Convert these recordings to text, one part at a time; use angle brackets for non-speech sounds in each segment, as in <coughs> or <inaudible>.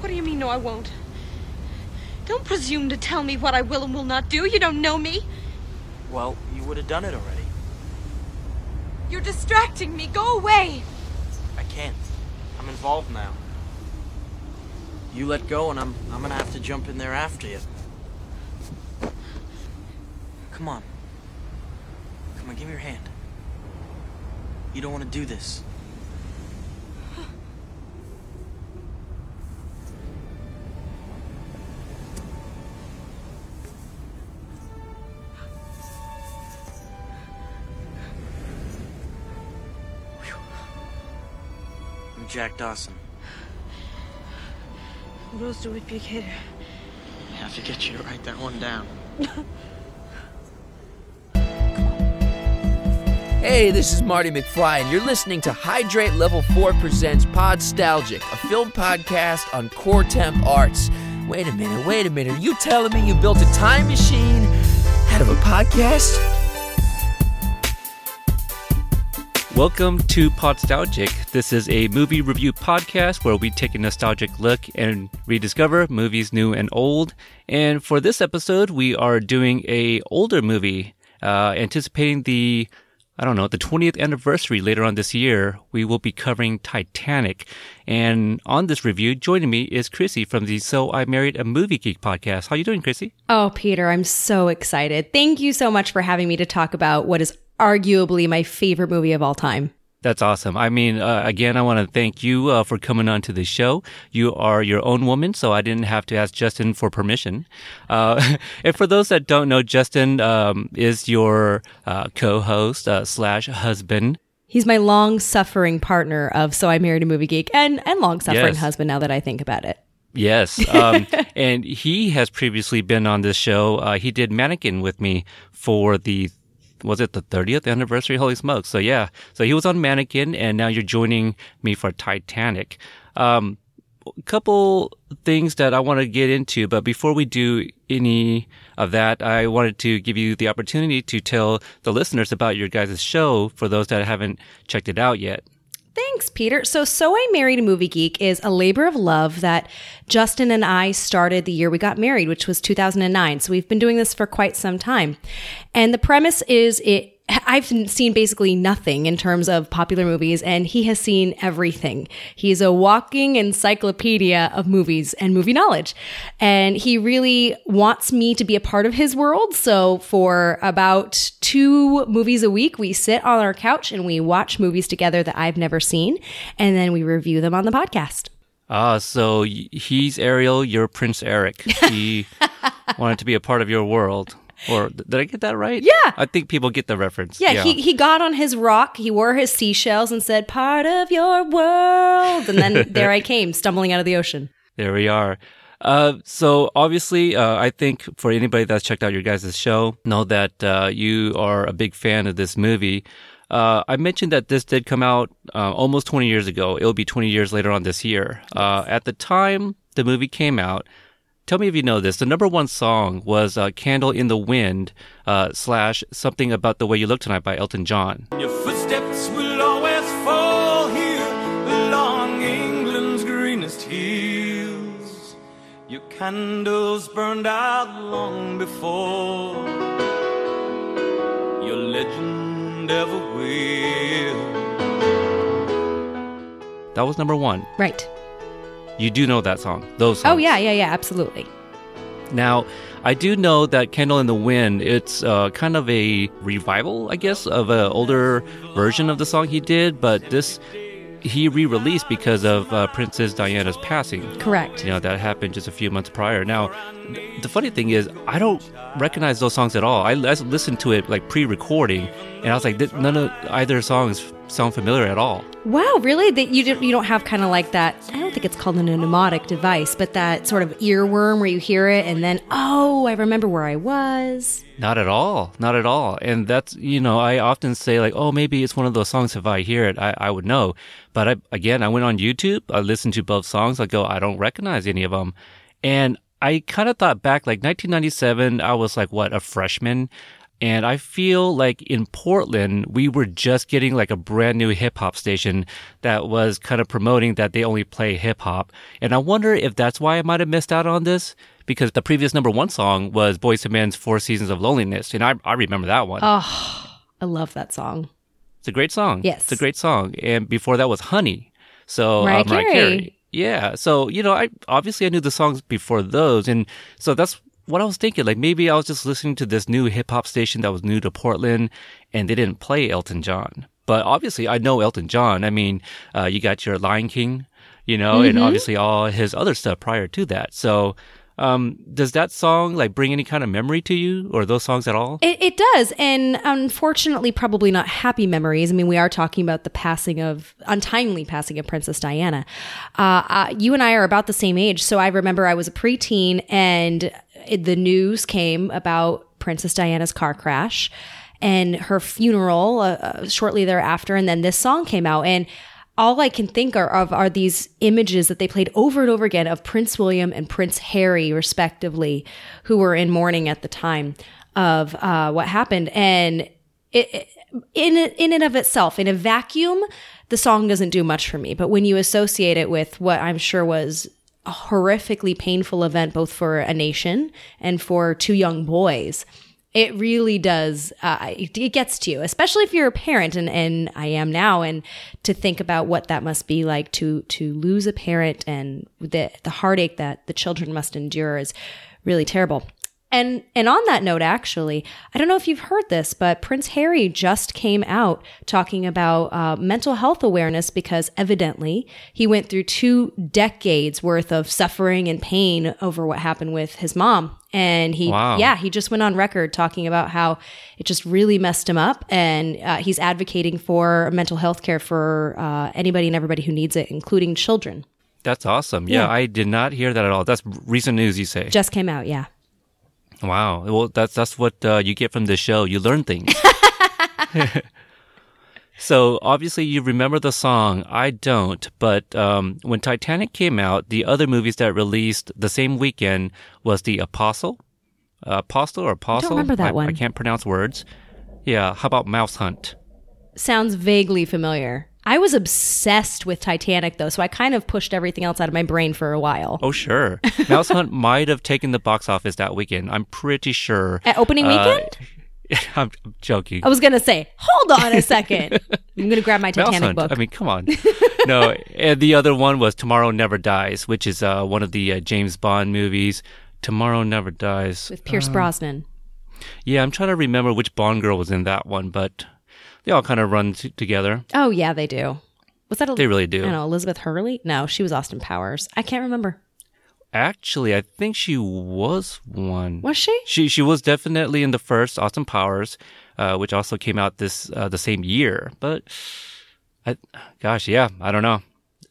What do you mean, no, I won't? Don't presume to tell me what I will and will not do. You don't know me. Well, you would have done it already. You're distracting me. Go away. I can't. I'm involved now. You let go, and I'm I'm gonna have to jump in there after you. Come on. Come on, give me your hand. You don't want to do this. Jack Dawson. Rose DeWitt Bukater. I have to get you to write that one down. <laughs> Hey, this is Marty McFly, and you're listening to Hydrate Level 4 Presents Podstalgic, a film podcast on core temp arts. Wait a minute, wait a minute. Are you telling me you built a time machine out of a podcast? Welcome to Podstalgic. This is a movie review podcast where we take a nostalgic look and rediscover movies new and old. And for this episode, we are doing a older movie, uh, anticipating the I don't know, the 20th anniversary later on this year, we will be covering Titanic. And on this review, joining me is Chrissy from the So I Married a Movie Geek podcast. How are you doing, Chrissy? Oh, Peter, I'm so excited. Thank you so much for having me to talk about what is arguably my favorite movie of all time. That's awesome. I mean, uh, again, I want to thank you uh, for coming on to the show. You are your own woman, so I didn't have to ask Justin for permission. Uh, <laughs> and for those that don't know, Justin um, is your uh, co-host uh, slash husband. He's my long-suffering partner of So I Married a Movie Geek and and long-suffering Yes. husband. Now that I think about it. Yes, <laughs> um, and he has previously been on this show. Uh, he did Mannequin with me for the was it the 30th anniversary? Holy smokes! So yeah, so he was on Mannequin, and now you're joining me for Titanic. Um, a couple things that I want to get into, but before we do any of that, I wanted to give you the opportunity to tell the listeners about your guys' show for those that haven't checked it out yet. Thanks, Peter. So, So I Married a Movie Geek is a labor of love that Justin and I started the year we got married, which was 2009. So, we've been doing this for quite some time. And the premise is it. I've seen basically nothing in terms of popular movies, and he has seen everything. He's a walking encyclopedia of movies and movie knowledge. And he really wants me to be a part of his world. So, for about two movies a week, we sit on our couch and we watch movies together that I've never seen, and then we review them on the podcast. Ah, so he's Ariel, you're Prince Eric. He <laughs> wanted to be a part of your world. Or did I get that right? Yeah. I think people get the reference. Yeah, He, he got on his rock, he wore his seashells and said, Part of your world. And then <laughs> there I came, stumbling out of the ocean. There we are. Uh, so obviously, uh, I think for anybody that's checked out your guys' show, know that uh, you are a big fan of this movie. Uh, I mentioned that this did come out uh, almost 20 years ago. It'll be 20 years later on this year. Uh, at the time the movie came out, tell me if you know this. The number one song was uh, "Candle in the Wind" uh, slash "Something About the Way You Look Tonight" by Elton John. Your footsteps will always fall here along England's greenest hills. Your candles burned out long before your legend ever will. That was number one. Right. You do know that song. Those. Songs. Oh, yeah, yeah, yeah, absolutely. Now, I do know that Candle in the Wind, it's uh, kind of a revival, I guess, of an older version of the song he did, but this he re-released because of uh, Princess Diana's passing. Correct. You know, that happened just a few months prior. Now, the funny thing is, I don't recognize those songs at all. I, I listened to it like pre-recording, and I was like, none of either songs sound familiar at all. Wow, really? That you don't you don't have kind of like that? I don't think it's called an mnemotic device, but that sort of earworm where you hear it and then oh, I remember where I was. Not at all. Not at all. And that's, you know, I often say like, oh, maybe it's one of those songs. If I hear it, I, I would know. But I, again, I went on YouTube. I listened to both songs. I go, I don't recognize any of them. And I kind of thought back, like 1997, I was like, what, a freshman? And I feel like in Portland, we were just getting like a brand new hip hop station that was kind of promoting that they only play hip hop. And I wonder if that's why I might have missed out on this because the previous number one song was Boyz II Men's Four Seasons of Loneliness. And I, I remember that one. Oh, I love that song. It's a great song. Yes. It's a great song. And before that was Honey. So Mariah uh, Mariah Carey. Carey. Yeah. So, you know, I obviously I knew the songs before those. And so that's what I was thinking. Like maybe I was just listening to this new hip hop station that was new to Portland and they didn't play Elton John. But obviously I know Elton John. I mean, uh, you got your Lion King, you know, and obviously all his other stuff prior to that. So, um, does that song like bring any kind of memory to you or those songs at all? It, it does. And unfortunately, probably not happy memories. I mean, we are talking about the passing of, untimely passing of Princess Diana. Uh, uh, you and I are about the same age. So I remember I was a preteen and the news came about Princess Diana's car crash and her funeral uh, uh, shortly thereafter. And then this song came out. And all I can think are, of are these images that they played over and over again of Prince William and Prince Harry, respectively, who were in mourning at the time of uh, what happened. And it, it- in in and of itself, in a vacuum, the song doesn't do much for me. But when you associate it with what I'm sure was a horrifically painful event, both for a nation and for two young boys, it really does uh, it, gets to you especially if you're a parent and, and i am now and to think about what that must be like to to lose a parent and the the heartache that the children must endure is really terrible and and on that note actually i don't know if you've heard this but prince harry just came out talking about uh, mental health awareness because evidently he went through two decades worth of suffering and pain over what happened with his mom and he Wow. yeah he just went on record talking about how it just really messed him up and uh, he's advocating for mental health care for uh, anybody and everybody who needs it including children That's awesome. Yeah, Yeah. I did not hear that at all. That's recent news, you say? just came out yeah Wow. Well, that's that's what uh, you get from the show. You learn things. <laughs> <laughs> so obviously you remember the song. I don't. But um, when Titanic came out, the other movies that released the same weekend was the Apostle, uh, Apostle or Apostle. I don't remember that I, one. I can't pronounce words. Yeah. How about Mouse Hunt? sounds vaguely familiar. I was obsessed with Titanic though, so I kind of pushed everything else out of my brain for a while. Oh, sure. Mouse Hunt <laughs> might have taken the box office that weekend. I'm pretty sure. At opening Uh, weekend? I'm, <laughs> I'm joking. I was gonna say, hold on a <laughs> second. I'm gonna grab my Titanic Hunt. book. I mean, come on. no, and the other one was Tomorrow Never Dies, which is uh, one of the uh, James Bond movies. Tomorrow Never Dies. with Pierce Brosnan. Yeah, I'm trying to remember which Bond girl was in that one, but they all kind of run t- together. Oh yeah, they do. Was that a, They really do. I don't know, Elizabeth Hurley? No, she was Austin Powers. I can't remember. Actually, I think she was one. Was she? She she was definitely in the first Austin Powers, uh, which also came out this uh, the same year. But I, gosh, yeah, I don't know.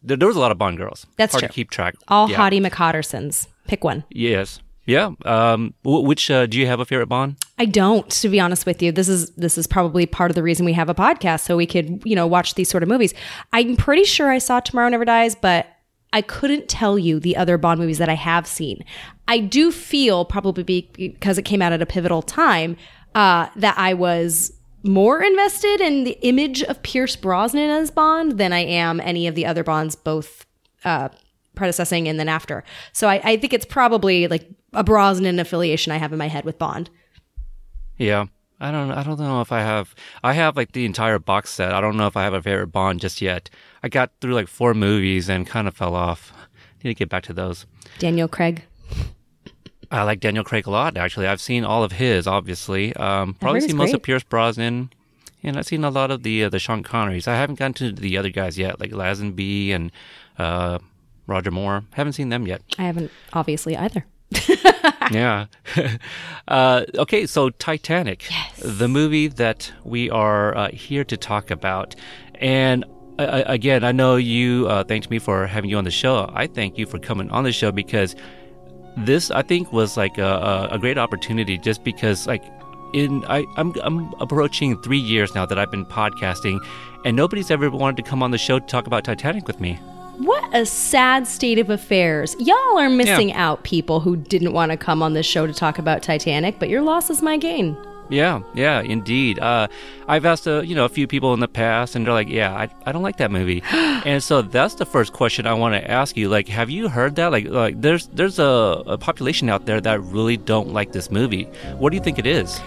There, there was a lot of Bond girls. That's Hard true. to keep track. All yeah. Hottie McHottersons. Pick one. Yes. Yeah. Um. wh- which uh, do you have a favorite Bond? I don't, to be honest with you. This is this is probably part of the reason we have a podcast, so we could, you know, watch these sort of movies. I'm pretty sure I saw Tomorrow Never Dies, but I couldn't tell you the other Bond movies that I have seen. I do feel probably because it came out at a pivotal time uh, that I was more invested in the image of Pierce Brosnan as Bond than I am any of the other Bonds, both uh, predecessing and then after. So I, I think it's probably like a Brosnan affiliation I have in my head with Bond. Yeah. I don't. I don't know if I have. I have like the entire box set. I don't know if I have a favorite Bond just yet. I got through like four movies and kind of fell off. Need to get back to those. Daniel Craig. I like Daniel Craig a lot. Actually, I've seen all of his. Obviously, um, probably seen most of. Pierce Brosnan, and I've seen a lot of the uh, the Sean Connerys. I haven't gotten to the other guys yet, like Lazenby and uh, Roger Moore. Haven't seen them yet. I haven't obviously either. <laughs> yeah. <laughs> uh, okay, so Titanic, the movie that we are uh, here to talk about, and. Uh, again, I know you uh, thanked me for having you on the show. I thank you for coming on the show because this I think was like a, a, a great opportunity just because like in I, I'm I'm approaching three years now that I've been podcasting and nobody's ever wanted to come on the show to talk about Titanic with me. What a sad state of affairs. Y'all are missing out, people who didn't want to come on this show to talk about Titanic, but your loss is my gain. Yeah, yeah, indeed. Uh, I've asked a you know a few people in the past, and they're like, "Yeah, I, I don't like that movie." <gasps> and so that's the first question I want to ask you. Like, have you heard that? Like, like there's there's a, a population out there that really don't like this movie. What do you think it is?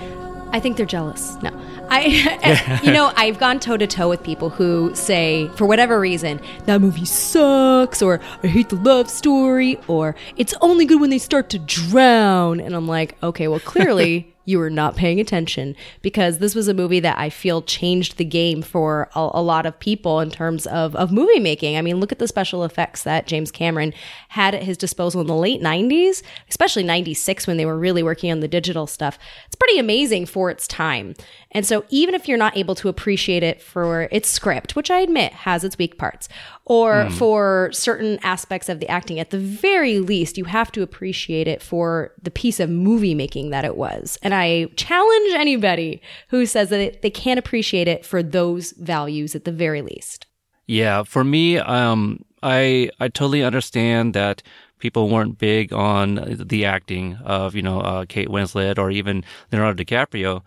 I think they're jealous. No. I <laughs> eh, you know, I've gone toe to toe with people who say for whatever reason, that movie sucks or I hate the love story or it's only good when they start to drown and I'm like, okay, well clearly <laughs> you were not paying attention because this was a movie that I feel changed the game for a, a, lot of people in terms of, of movie making. I mean, look at the special effects that James Cameron had at his disposal in the late 90s, especially 96 when they were really working on the digital stuff. It's pretty amazing for its time. And so, even if you're not able to appreciate it for its script, which I admit has its weak parts, or mm. for certain aspects of the acting, at the very least, you have to appreciate it for the piece of movie making that it was. And I challenge anybody who says that it, they can't appreciate it for those values at the very least. Yeah, for me, um, I I totally understand that people weren't big on the acting of you know uh, Kate Winslet or even Leonardo DiCaprio,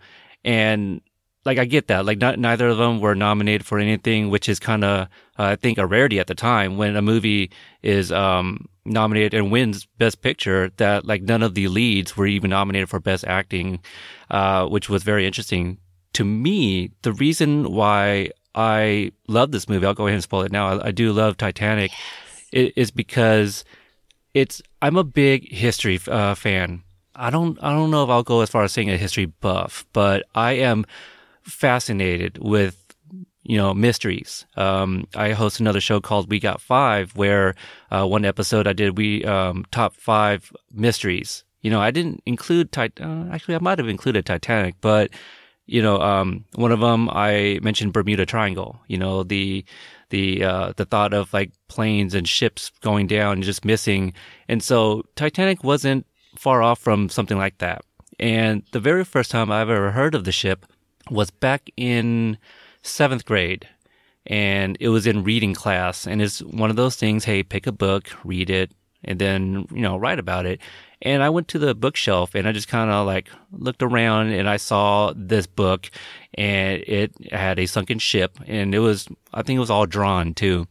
and like I get that. Like not, neither of them were nominated for anything, which is kind of uh, I think a rarity at the time when a movie is um, nominated and wins Best Picture. That like none of the leads were even nominated for Best Acting, uh, which was very interesting to me. The reason why I love this movie, I'll go ahead and spoil it now. I, I do love Titanic, yes. is because it's I'm a big history uh, fan. I don't I don't know if I'll go as far as saying a history buff, but I am fascinated with you know mysteries. Um, I host another show called We Got Five, where uh, one episode I did we um, top five mysteries. You know, I didn't include Tit- uh, actually I might have included Titanic, but you know, um, one of them I mentioned Bermuda Triangle. You know, the the uh, the thought of like planes and ships going down and just missing, and so Titanic wasn't far off from something like that. And the very first time I've ever heard of the ship was back in seventh grade. And it was in reading class. And it's one of those things hey, pick a book, read it, and then, you know, write about it. And I went to the bookshelf and I just kind of like looked around and I saw this book and it had a sunken ship and it was, I think it was all drawn too.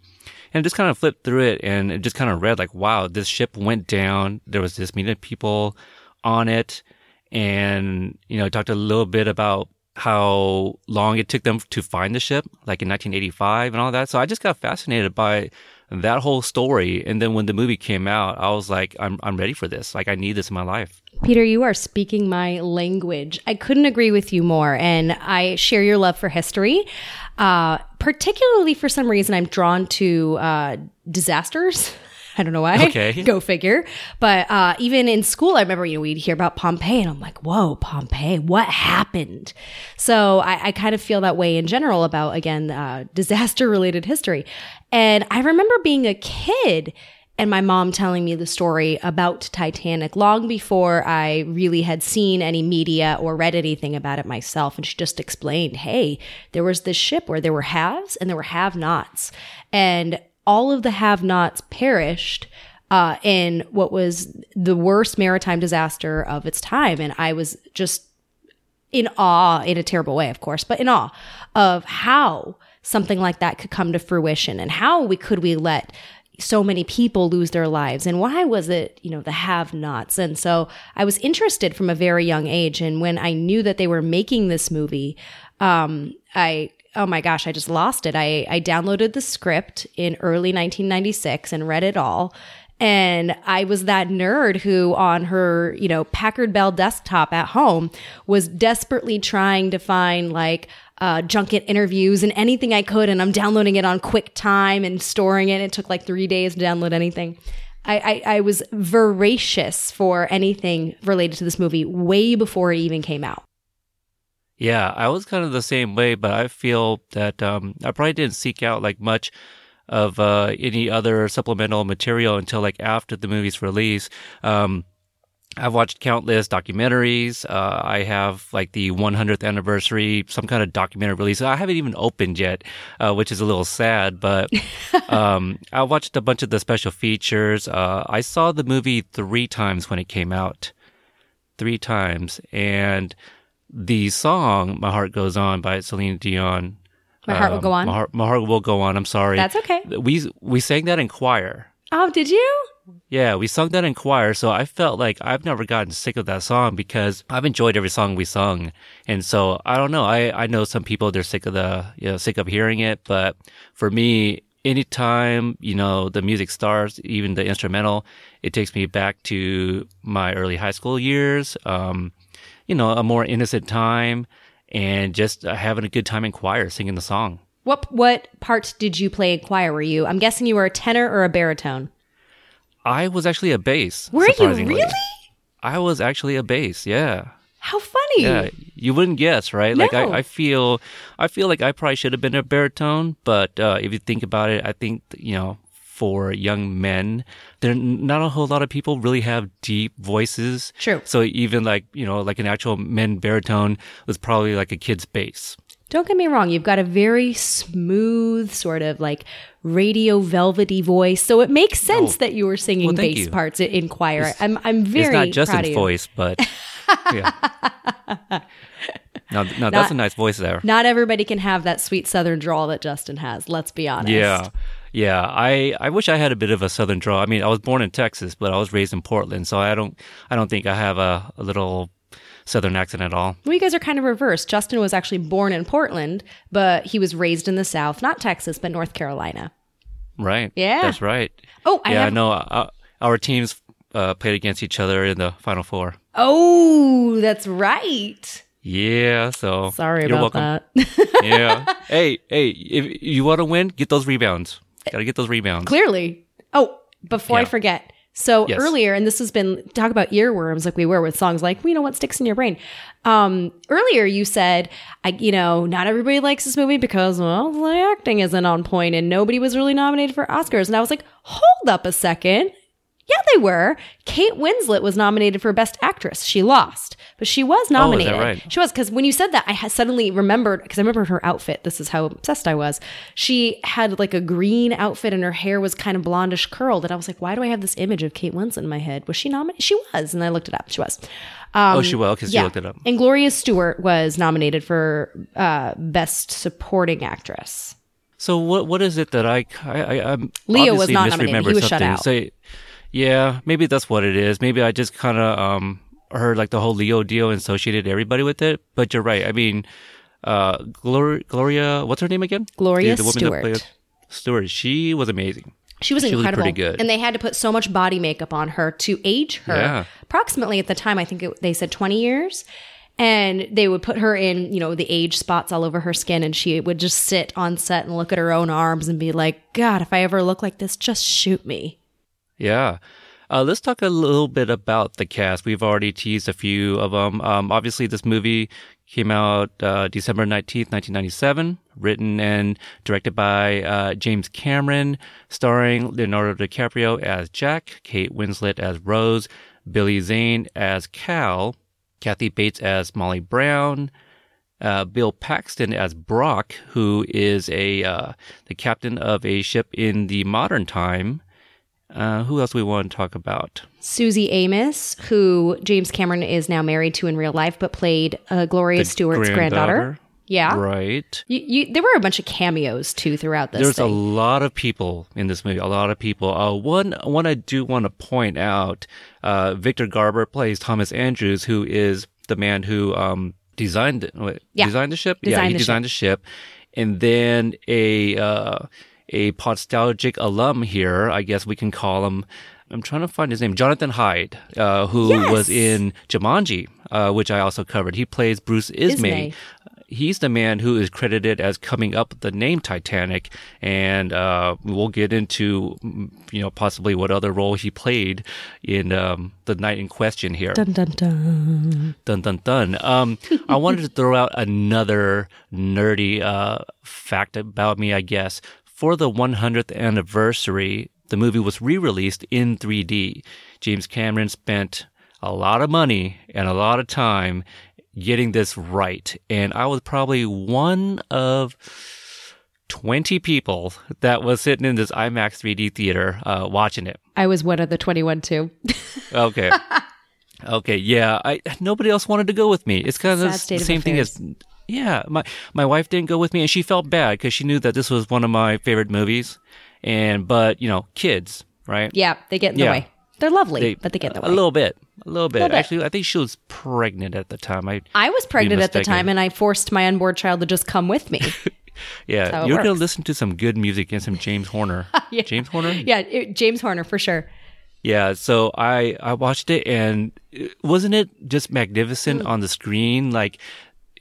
And just kind of flipped through it and it just kind of read like, wow, this ship went down. There was this many people on it. And, you know, talked a little bit about how long it took them to find the ship, like in 1985 and all that. So I just got fascinated by that whole story. And then when the movie came out, I was like, I'm, I'm ready for this. Like, I need this in my life. Peter, you are speaking my language. I couldn't agree with you more. And I share your love for history. Uh, particularly for some reason, I'm drawn to uh, disasters. <laughs> I don't know why. Okay. <laughs> Go figure. But uh, even in school, I remember, you know, we'd hear about Pompeii and I'm like, whoa, Pompeii, what happened? So I, I kind of feel that way in general about, again, uh, disaster related history. And I remember being a kid and my mom telling me the story about Titanic long before I really had seen any media or read anything about it myself. And she just explained, hey, there was this ship where there were haves and there were have nots. And all of the have nots perished uh, in what was the worst maritime disaster of its time. And I was just in awe, in a terrible way, of course, but in awe of how something like that could come to fruition and how we could we let so many people lose their lives and why was it you know the have nots and so i was interested from a very young age and when i knew that they were making this movie um, i oh my gosh, I just lost it. I, I downloaded the script in early 1996 and read it all. And I was that nerd who on her, you know, Packard Bell desktop at home was desperately trying to find like uh, junket interviews and anything I could. And I'm downloading it on QuickTime and storing it. It took like three days to download anything. I, I, I was voracious for anything related to this movie way before it even came out. Yeah, I was kind of the same way, but I feel that um, I probably didn't seek out like much of uh, any other supplemental material until like after the movie's release. Um, I've watched countless documentaries. Uh, I have like the 100th anniversary, some kind of documentary release. I haven't even opened yet, uh, which is a little sad, but <laughs> um, I watched a bunch of the special features. Uh, I saw the movie three times when it came out. Three times. And the song "My Heart Goes On" by Celine Dion. My Heart Will um, Go On? My heart, my heart will go on. I'm sorry. That's okay. We we sang that in choir. Oh, did you? Yeah, we sung that in choir, so I felt like I've never gotten sick of that song because I've enjoyed every song we sung. And so I don't know. I, I know some people they're sick of the you know, sick of hearing it, but for me, anytime, you know, the music starts, even the instrumental, it takes me back to my early high school years. Um, you know, a more innocent time and just having a good time in choir singing the song. What what part did you play in choir? Were you? I'm guessing you were a tenor or a baritone. I was actually a bass. Were you really? I was actually a bass, yeah. How funny! Yeah, you wouldn't guess, right? Like I, I feel, I feel like I probably should have been a baritone, but uh, if you think about it, I think you know, for young men, there not a whole lot of people really have deep voices. True. So even like you know, like an actual men baritone was probably like a kid's bass. Don't get me wrong, you've got a very smooth, sort of like radio velvety voice, so it makes sense Oh. that you were singing Well, bass you. parts in choir. I'm I'm very it's not Justin's voice, but <laughs> yeah. No, no, that's a nice voice there. Not everybody can have that sweet southern drawl that Justin has. Let's be honest. Yeah. Yeah, I, I wish I had a bit of a southern draw. I mean, I was born in Texas, but I was raised in Portland, so I don't I don't think I have a, a little southern accent at all. Well, you guys are kind of reversed. Justin was actually born in Portland, but he was raised in the South, not Texas, but North Carolina. Right. Yeah. That's right. Oh, I yeah, have- no, uh, our teams uh, played against each other in the final four. Oh, that's right. Yeah, so Sorry you're about welcome. that. <laughs> yeah. Hey, hey, if you want to win, get those rebounds. Got to get those rebounds. Clearly. Oh, before I forget. So Yes. earlier, and this has been talk about earworms like we were with songs like, you know, what sticks in your brain. Um, earlier you said, I, you know, not everybody likes this movie because, well, the acting isn't on point and nobody was really nominated for Oscars. And I was like, hold up a second. Yeah, they were. Kate Winslet was nominated for Best Actress. She lost, but she was nominated. right? She was because when you said that, I ha- suddenly remembered because I remembered her outfit. This is how obsessed I was. She had like a green outfit and her hair was kind of blondish curled, and I was like, "Why do I have this image of Kate Winslet in my head? Was she nominated? She was." And I looked it up. She was. Um, oh, she was because you looked it up. And Gloria Stuart was nominated for uh, Best Supporting Actress. So what what is it that I I, I I'm Leo was obviously not nominated. He was shut out. Say, yeah, maybe that's what it is. Maybe I just kind of um heard like the whole Leo deal and associated everybody with it. But you're right. I mean, uh, Gloria, Gloria, what's her name again? Gloria The- the Stuart. played- Stuart. She was amazing. She was She was incredible. pretty good. And they had to put so much body makeup on her to age her. Yeah. Approximately at the time, I think it, they said 20 years. And they would put her in, you know, the age spots all over her skin. And she would just sit on set and look at her own arms and be like, God, if I ever look like this, just shoot me. Yeah. Uh, let's talk a little bit about the cast. We've already teased a few of them. Um, obviously, this movie came out uh, December 19th, 1997, written and directed by uh, James Cameron, starring Leonardo DiCaprio as Jack, Kate Winslet as Rose, Billy Zane as Cal, Kathy Bates as Molly Brown, uh, Bill Paxton as Brock, who is a uh, the captain of a ship in the modern time. Uh, who else we want to talk about? Suzy Amis, who James Cameron is now married to in real life, but played uh, Gloria The Stuart's granddaughter. Yeah. Right. You, you, there were a bunch of cameos too throughout this. Movie. There's a lot of people in this movie. A lot of people. Uh, one one I do want to point out. Uh, Victor Garber plays Thomas Andrews, who is the man who um, designed wait, Yeah. designed the ship. yeah, he the designed the ship, and then a uh, a nostalgic alum here. I guess we can call him. I'm trying to find his name. Jonathan Hyde, uh, who Yes. was in Jumanji, uh, which I also covered. He plays Bruce Ismay. Ismay. He's the man who is credited as coming up with the name Titanic, and uh, we'll get into, you know, possibly what other role he played in um, the night in question here. Dun, dun, dun. Dun dun dun. Um, <laughs> I wanted to throw out another nerdy uh, fact about me, I guess. For the 100th anniversary, the movie was re-released in 3D. James Cameron spent a lot of money and a lot of time getting this right, and I was probably one of 20 people that was sitting in this IMAX 3D theater uh, watching it. I was one of the 21 too. <laughs> Okay. Okay, yeah. I nobody else wanted to go with me. It's kind of the, the same thing as yeah. My my wife didn't go with me, and she felt bad because she knew that this was one of my favorite movies. And but you know, kids, right? Yeah, they get in the way. They're lovely, They- but they get in the way a little bit, a little bit. A little bit. Actually, I think she was pregnant at the time. I I was pregnant at the time, and I forced my unborn child to just come with me. <laughs> yeah, you're gonna listen to some good music and some James Horner. <laughs> Yeah. James Horner. yeah, it, James Horner for sure. Yeah, so I I watched it and uh, wasn't it just magnificent Mm. on the screen? Like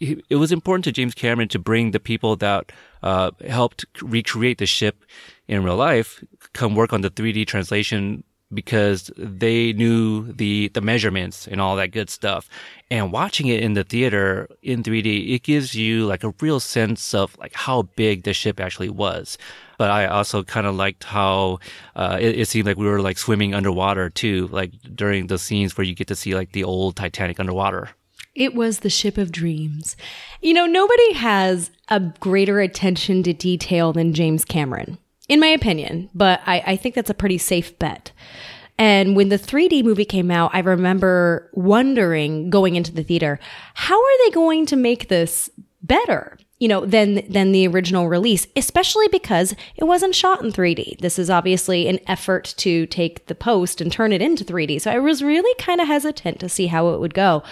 it, was important to James Cameron to bring the people that uh, helped recreate the ship in real life come work on the 3D translation because they knew the the measurements and all that good stuff. And watching it in the theater in 3D, it gives you like a real sense of like how big the ship actually was. But I also kind of liked how uh, it, it seemed like we were like swimming underwater too, like during the scenes where you get to see like the old Titanic underwater. It was the ship of dreams. You know, nobody has a greater attention to detail than James Cameron, in my opinion, but I, I think that's a pretty safe bet. And when the 3D movie came out, I remember wondering going into the theater, how are they going to make this better? You know, than than the original release, especially because it wasn't shot in 3D. This is obviously an effort to take the post and turn it into 3D. So I was really kind of hesitant to see how it would go.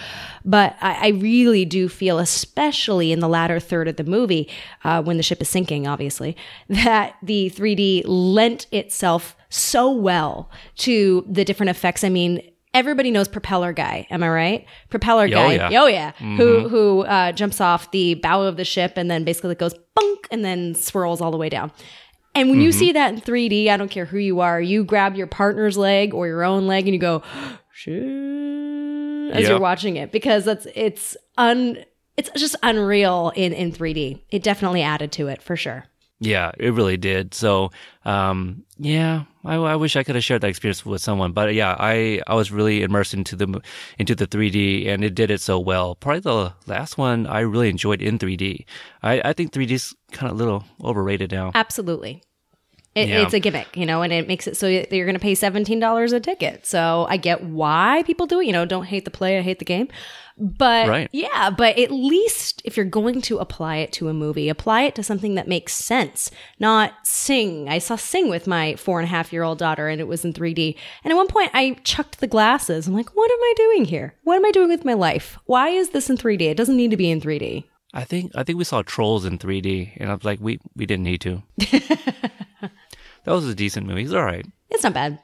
But I, I really do feel, especially in the latter third of the movie, uh, when the ship is sinking, obviously, <laughs> that the 3D lent itself so well to the different effects. I mean, everybody knows Propeller Guy. Am I right? Propeller Guy. yeah. Oh yeah. Who who uh, jumps off the bow of the ship and then basically goes bunk and then swirls all the way down. And when you see that in 3D, I don't care who you are, you grab your partner's leg or your own leg and you go, <gasps> as Yeah. you're watching it because that's it's un it's just unreal in in 3D. It definitely added to it for sure. Yeah, it really did. So, um, yeah, I, I wish I could have shared that experience with someone, but yeah, I, I was really immersed into the, into the 3D and it did it so well. Probably the last one I really enjoyed in 3D. I, I think 3D's kind of a little overrated now. Absolutely. It, Yeah. It's a gimmick, you know, and it makes it so you're going to pay $17 a ticket. So I get why people do it. You know, don't hate the play, I hate the game. But Right. yeah, but at least if you're going to apply it to a movie, apply it to something that makes sense, not sing. I saw Sing with my four and a half year old daughter and it was in 3D. And at one point I chucked the glasses. I'm like, what am I doing here? What am I doing with my life? Why is this in 3D? It doesn't need to be in 3D. I think, I think we saw Trolls in 3D and I was like, we, we didn't need to. <laughs> that was a decent movie. It's all right. It's not bad.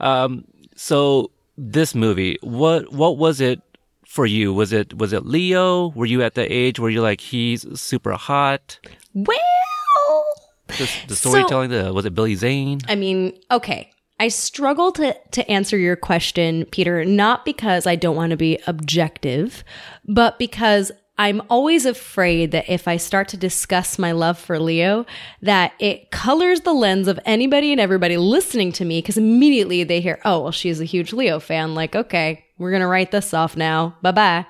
Um, so this movie, what what was it for you? Was it was it Leo? Were you at the age where you're like he's super hot? Well, The, the storytelling, the was it Billy Zane? I mean, okay. I struggle to, to answer your question, Peter, not because I don't want to be objective, but because I'm always afraid that if I start to discuss my love for Leo, that it colors the lens of anybody and everybody listening to me because immediately they hear, oh, well, she's a huge Leo fan. Like, okay, we're going to write this off now. Bye bye.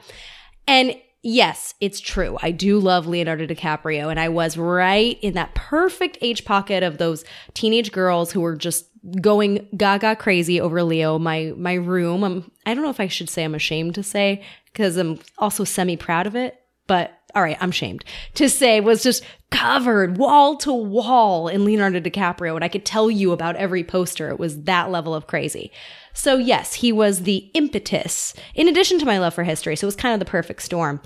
And yes, it's true. I do love Leonardo DiCaprio, and I was right in that perfect age pocket of those teenage girls who were just going gaga crazy over Leo. My my room. I'm, I don't know if I should say I'm ashamed to say because I'm also semi proud of it, but. All right, I'm shamed to say was just covered wall to wall in Leonardo DiCaprio, and I could tell you about every poster. It was that level of crazy. So yes, he was the impetus in addition to my love for history. So it was kind of the perfect storm.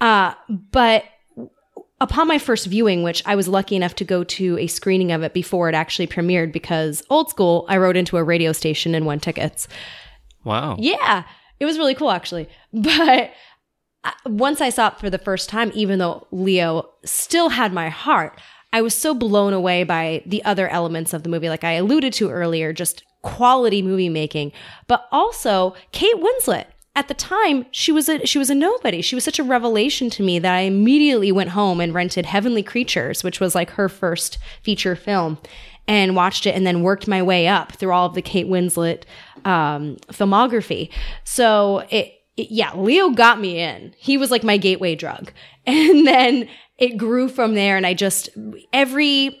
Uh, but upon my first viewing, which I was lucky enough to go to a screening of it before it actually premiered because old school, I wrote into a radio station and won tickets. Wow. Yeah, it was really cool actually. <laughs> But uh, once I saw it for the first time, even though Leo still had my heart, I was so blown away by the other elements of the movie, like I alluded to earlier, just quality movie making, but also Kate Winslet. At the time, she was a she was a nobody. She was such a revelation to me that I immediately went home and rented Heavenly Creatures, which was like her first feature film, and watched it, and then worked my way up through all of the Kate Winslet um, filmography. So it, it, yeah, Leo got me in. He was like my gateway drug. <laughs> And then it grew from there. And I just, every,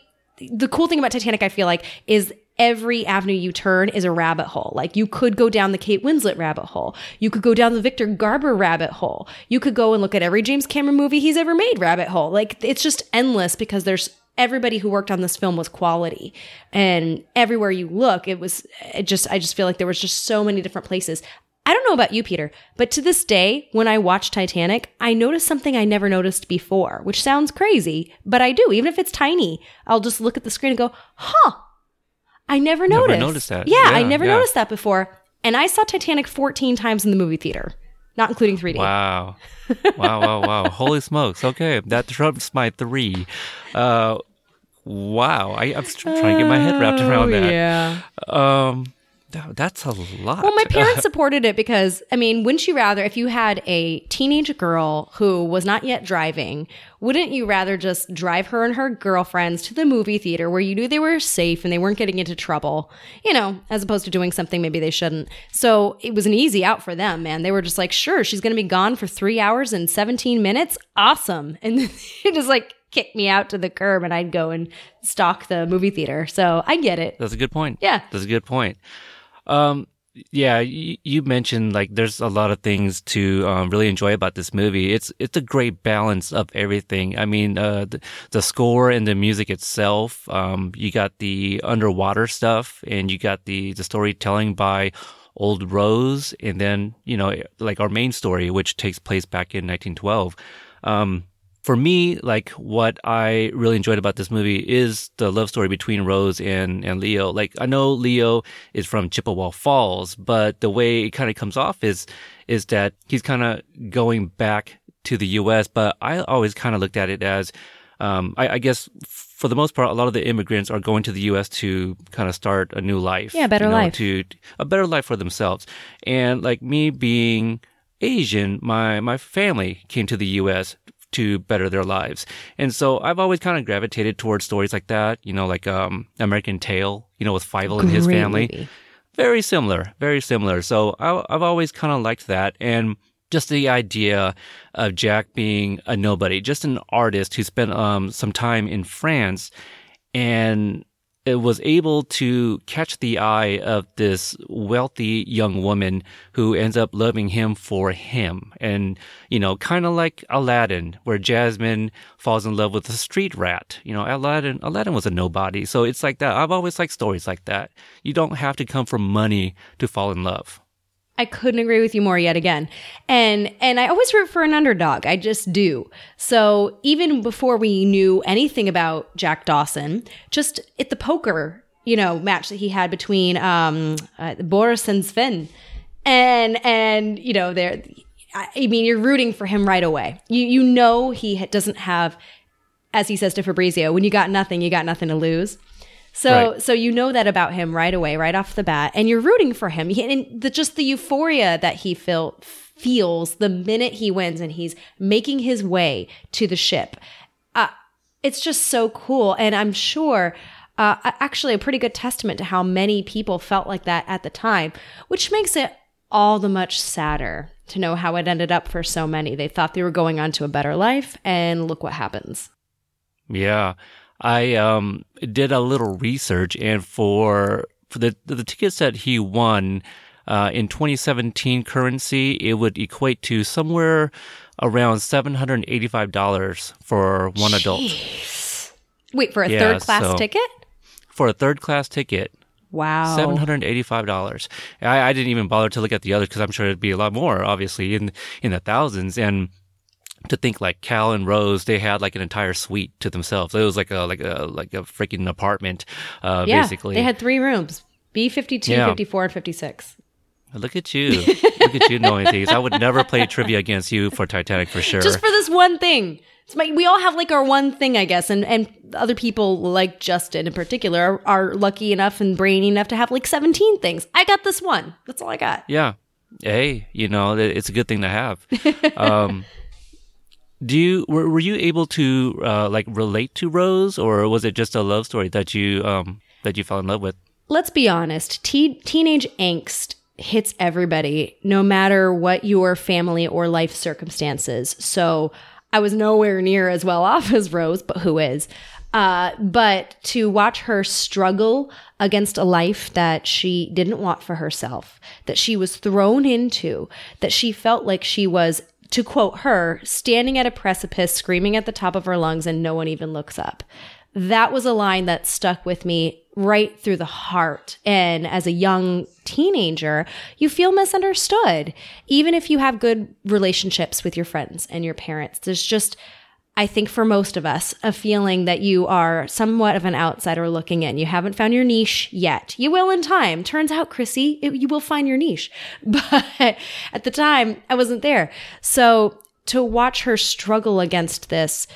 the cool thing about Titanic, I feel like, is every avenue you turn is a rabbit hole. Like you could go down the Kate Winslet rabbit hole. You could go down the Victor Garber rabbit hole. You could go and look at every James Cameron movie he's ever made rabbit hole. Like it's just endless because there's everybody who worked on this film was quality. And everywhere you look, it was it just I just feel like there was just so many different places. I don't know about you, Peter, but to this day, when I watch Titanic, I notice something I never noticed before, which sounds crazy, but I do. Even if it's tiny, I'll just look at the screen and go, huh, I never Never noticed. noticed that. Yeah, I never yeah. noticed that before. And I saw Titanic 14 times in the movie theater, not including 3D. Wow. <laughs> wow, wow, wow. Holy smokes. Okay. That trumps my three. Uh, wow. I, I'm trying to get my head wrapped around Oh, that. Yeah. Um, th- that's a lot. Well, my <laughs> parents supported it because, I mean, wouldn't you rather, if you had a teenage girl who was not yet driving, wouldn't you rather just drive her and her girlfriends to the movie theater where you knew they were safe and they weren't getting into trouble, you know, as opposed to doing something maybe they shouldn't? So it was an easy out for them, man. They were just like, sure, she's going to be gone for three hours and 17 minutes. Awesome. <laughs> And just like kick me out to the curb and I'd go and stalk the movie theater. So I get it. That's a good point. Yeah. That's a good point. Um, yeah, you, you mentioned like there's a lot of things to um, really enjoy about this movie. It's it's a great balance of everything. I mean, uh, the, the score and the music itself. Um, you got the underwater stuff, and you got the the storytelling by Old Rose, and then you know like our main story, which takes place back in 1912. Um, for me, like what I really enjoyed about this movie is the love story between Rose and, and Leo. Like I know Leo is from Chippewa Falls, but the way it kind of comes off is, is that he's kind of going back to the U.S., but I always kind of looked at it as, um, I, I guess for the most part, a lot of the immigrants are going to the U.S. to kind of start a new life. Yeah, better you know, life. To a better life for themselves. And like me being Asian, my, my family came to the U.S. to better their lives. And so I've always kind of gravitated towards stories like that, you know, like, um, American Tail, you know, with Fievel and his family. movie. Very similar, very similar. So I, I've always kind of liked that. And just the idea of Jack being a nobody, just an artist who spent, um, some time in France and it was able to catch the eye of this wealthy young woman who ends up loving him for him. And, you know, kind of like Aladdin, where Jasmine falls in love with a street rat. You know, Aladdin, Aladdin was a nobody. So it's like that. I've always liked stories like that. You don't have to come from money to fall in love. I couldn't agree with you more yet again. And and I always root for an underdog. I just do. So even before we knew anything about Jack Dawson, just at the poker, you know, match that he had between um, uh, Boris and Sven, and and you know, there. I mean, you're rooting for him right away. You you know he doesn't have, as he says to Fabrizio, when you got nothing, you got nothing to lose. So Right. so you know that about him right away, right off the bat, and you're rooting for him. And the, just the euphoria that he feel, feels the minute he wins and he's making his way to the ship. Uh, it's just so cool, and I'm sure. Uh, actually, a pretty good testament to how many people felt like that at the time, which makes it all the much sadder to know how it ended up for so many. They thought they were going on to a better life, and look what happens. Yeah. I um did a little research and for for the the tickets that he won uh, in 2017 currency, it would equate to somewhere around $785 for one adult. Wait, for a Yeah, third class so- ticket? For a third class ticket, Wow. $785. I, I didn't even bother to look at the others because I'm sure it'd be a lot more, obviously, in in the thousands. And to think like Cal and Rose, they had like an entire suite to themselves. It was like a like a like a freaking apartment, uh, yeah, basically. They had three rooms B 52, Yeah. 54, and 56. Look at you, look at you knowing things. I would never play trivia against you for Titanic for sure. Just for this one thing. It's my, we all have like our one thing, I guess. And, and other people, like Justin in particular, are, are lucky enough and brainy enough to have like 17 things. I got this one. That's all I got. Yeah. Hey, you know, it's a good thing to have. <laughs> um, do you were, were you able to uh, like relate to Rose, or was it just a love story that you um that you fell in love with? let's be honest. Te- teenage angst hits everybody no matter what your family or life circumstances. So i was nowhere near as well <laughs> off as rose but who is? Uh, but to watch her struggle against a life that she didn't want for herself, that she was thrown into, that she felt like she was, to quote her, standing at a precipice, screaming at the top of her lungs, and no one even looks up. That was a line that stuck with me right through the heart. And as a young teenager, you feel misunderstood. Even if you have good relationships with your friends and your parents, there's just, I think for most of us, a feeling that you are somewhat of an outsider looking in. You haven't found your niche yet. You will in time. Turns out, Chrissy, it, you will find your niche. <laughs> But at the time, I wasn't there. So to watch her struggle against this,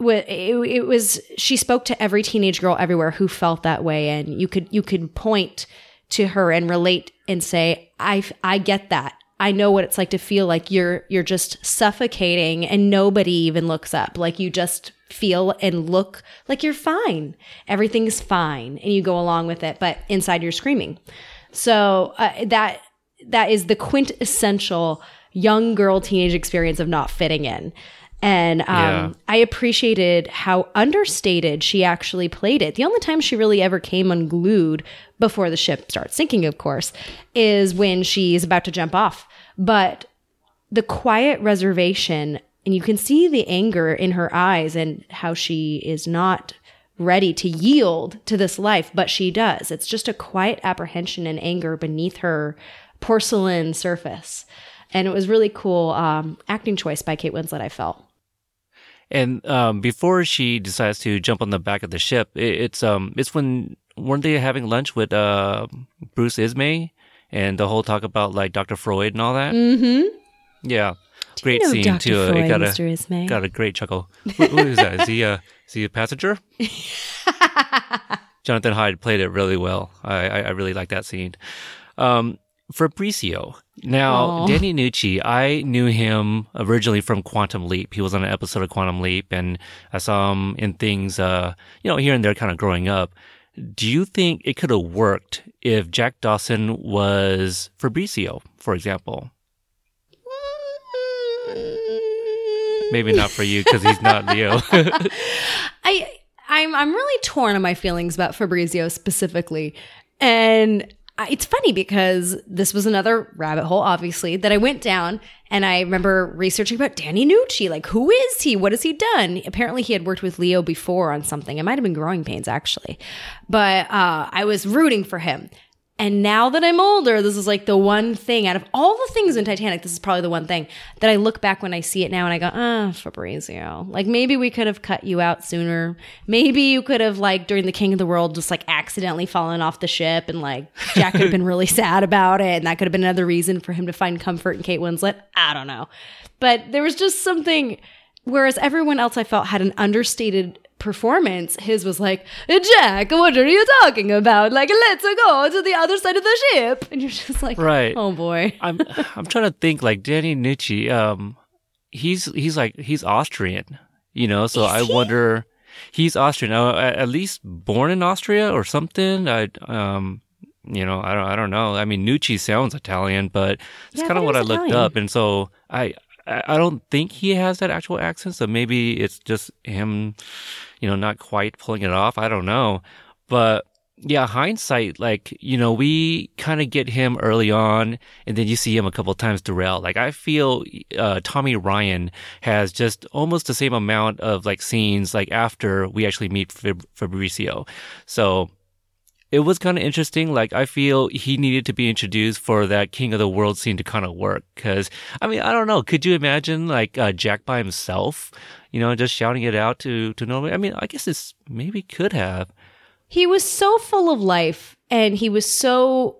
it, was she spoke to every teenage girl everywhere who felt that way and you could you could point to her and relate and say i i get that i know what it's like to feel like you're you're just suffocating and nobody even looks up. Like you just feel and look like you're fine. Everything's fine and you go along with it but inside you're screaming. So uh, that that is the quintessential young girl teenage experience of not fitting in and um, Yeah. I appreciated how understated she actually played it. The only time she really ever came unglued before the ship starts sinking, of course, is when she's about to jump off. But the quiet reservation, and you can see the anger in her eyes and how she is not ready to yield to this life, but she does. It's just a quiet apprehension and anger beneath her porcelain surface. And it was really cool um, acting choice by Kate Winslet, I felt. And um, before she decides to jump on the back of the ship, it, it's um it's when weren't they having lunch with uh Bruce Ismay and the whole talk about like Dr. Freud and all that? Mm-hmm. Yeah, great know scene Dr. too. Freud, it got a Mr. Ismay? got a great chuckle. Who, who is that? Is he a is he a passenger? <laughs> Jonathan Hyde played it really well. I I, I really like that scene. Um, Fabrizio. Now, Aw. Danny Nucci, I knew him originally from Quantum Leap. He was on an episode of Quantum Leap, and I saw him in things, uh, you know, here and there, kind of growing up. Do you think it could have worked if Jack Dawson was Fabrizio, for example? Maybe not for you because he's not Leo. <laughs> I I'm I'm really torn on my feelings about Fabrizio specifically, and it's funny because this was another rabbit hole, obviously, that I went down, and I remember researching about Danny Nucci. Like, who is he? What has he done? Apparently, he had worked with Leo before on something. It might have been Growing Pains, actually, but uh, I was rooting for him. And now that I'm older, this is like the one thing out of all the things in Titanic, this is probably the one thing that I look back when I see it now and I go, ah, Fabrizio. Like maybe we could have cut you out sooner. Maybe you could have like during the King of the World just like accidentally fallen off the ship and like Jack could have been really <laughs> sad about it. And that could have been another reason for him to find comfort in Kate Winslet. I don't know. But there was just something, whereas everyone else I felt had an understated performance, his was like, Jack, what are you talking about? Like, let's go to the other side of the ship. And you're just like, Right. oh boy. I'm I'm trying to think like Danny Nucci. Um, he's he's like he's Austrian, you know. So I wonder, he's Austrian. Uh, at least born in Austria or something. I um, you know, I don't I don't know. I mean, Nucci sounds Italian, but it's Yeah, kind of what I was looked Italian. up, and so I. I don't think he has that actual accent, so maybe it's just him, you know, not quite pulling it off. I don't know. But yeah, hindsight, like, you know, we kind of get him early on and then you see him a couple times throughout. Like, I feel, uh, Tommy Ryan has just almost the same amount of like scenes, like after we actually meet Fab- Fabrizio. So it was kind of interesting. Like, I feel he needed to be introduced for that King of the World scene to kind of work. Cause, I mean, I don't know. Could you imagine like, uh, Jack by himself, you know, just shouting it out to, to nobody? I mean, I guess it's maybe could have. He was so full of life and he was so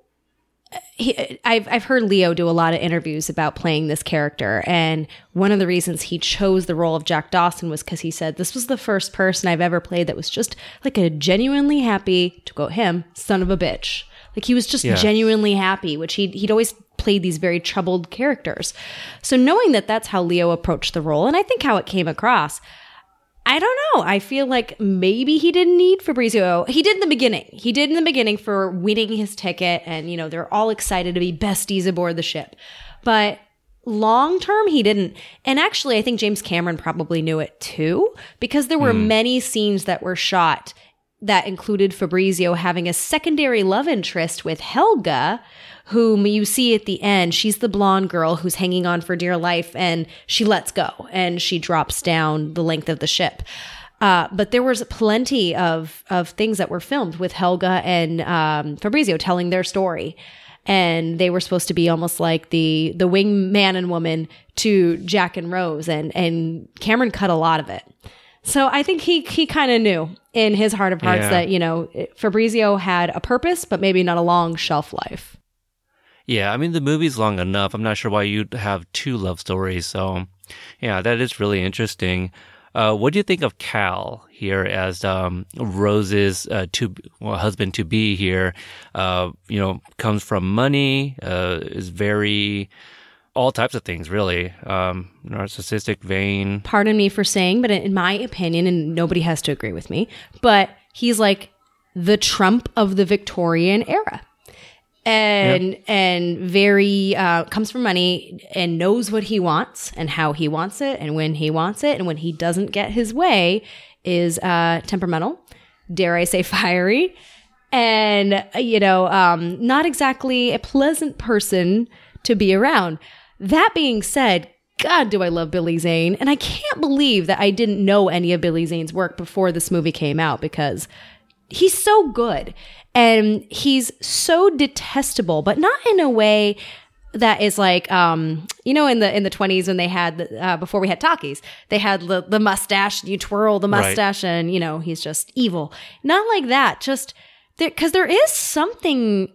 he, I've I've heard Leo do a lot of interviews about playing this character, and one of the reasons he chose the role of Jack Dawson was because he said this was the first person I've ever played that was just like a genuinely happy, to quote him, son of a bitch. Like he was just Yeah. genuinely happy, which he he'd always played these very troubled characters. So knowing that that's how Leo approached the role, and I think how it came across, I don't know. I feel like maybe he didn't need Fabrizio. He did in the beginning. He did in the beginning for winning his ticket, and you know they're all excited to be besties aboard the ship. But long term, he didn't. And actually, I think James Cameron probably knew it too, because there were hmm. many scenes that were shot that included Fabrizio having a secondary love interest with Helga, whom you see at the end. She's the blonde girl who's hanging on for dear life and she lets go and she drops down the length of the ship. Uh, but there was plenty of, of things that were filmed with Helga and um, Fabrizio telling their story. And they were supposed to be almost like the the wing man and woman to Jack and Rose, and and Cameron cut a lot of it. So I think he he kind of knew in his heart of hearts Yeah. that you know Fabrizio had a purpose, but maybe not a long shelf life. Yeah, I mean the movie's long enough. I'm not sure why you'd have two love stories. So, yeah, that is really interesting. Uh, what do you think of Cal here as um, Rose's uh, to well, husband to be here? Uh, you know, comes from money, uh, is very all types of things, really. Um, narcissistic, vain. Pardon me for saying, but in my opinion, and nobody has to agree with me, but he's like the Trump of the Victorian era. And and very uh, comes from money and knows what he wants and how he wants it and when he wants it and when he doesn't get his way is uh, temperamental, dare I say <laughs> fiery, and uh, you know um, not exactly a pleasant person to be around. That being said, God, do I love Billy Zane. And I can't believe that I didn't know any of Billy Zane's work before this movie came out because he's so good and he's so detestable, but not in a way that is like um you know in the in the 20s when they had the, uh, before we had talkies they had the, the mustache you twirl the Right. mustache and you know he's just evil not like that just there because there is something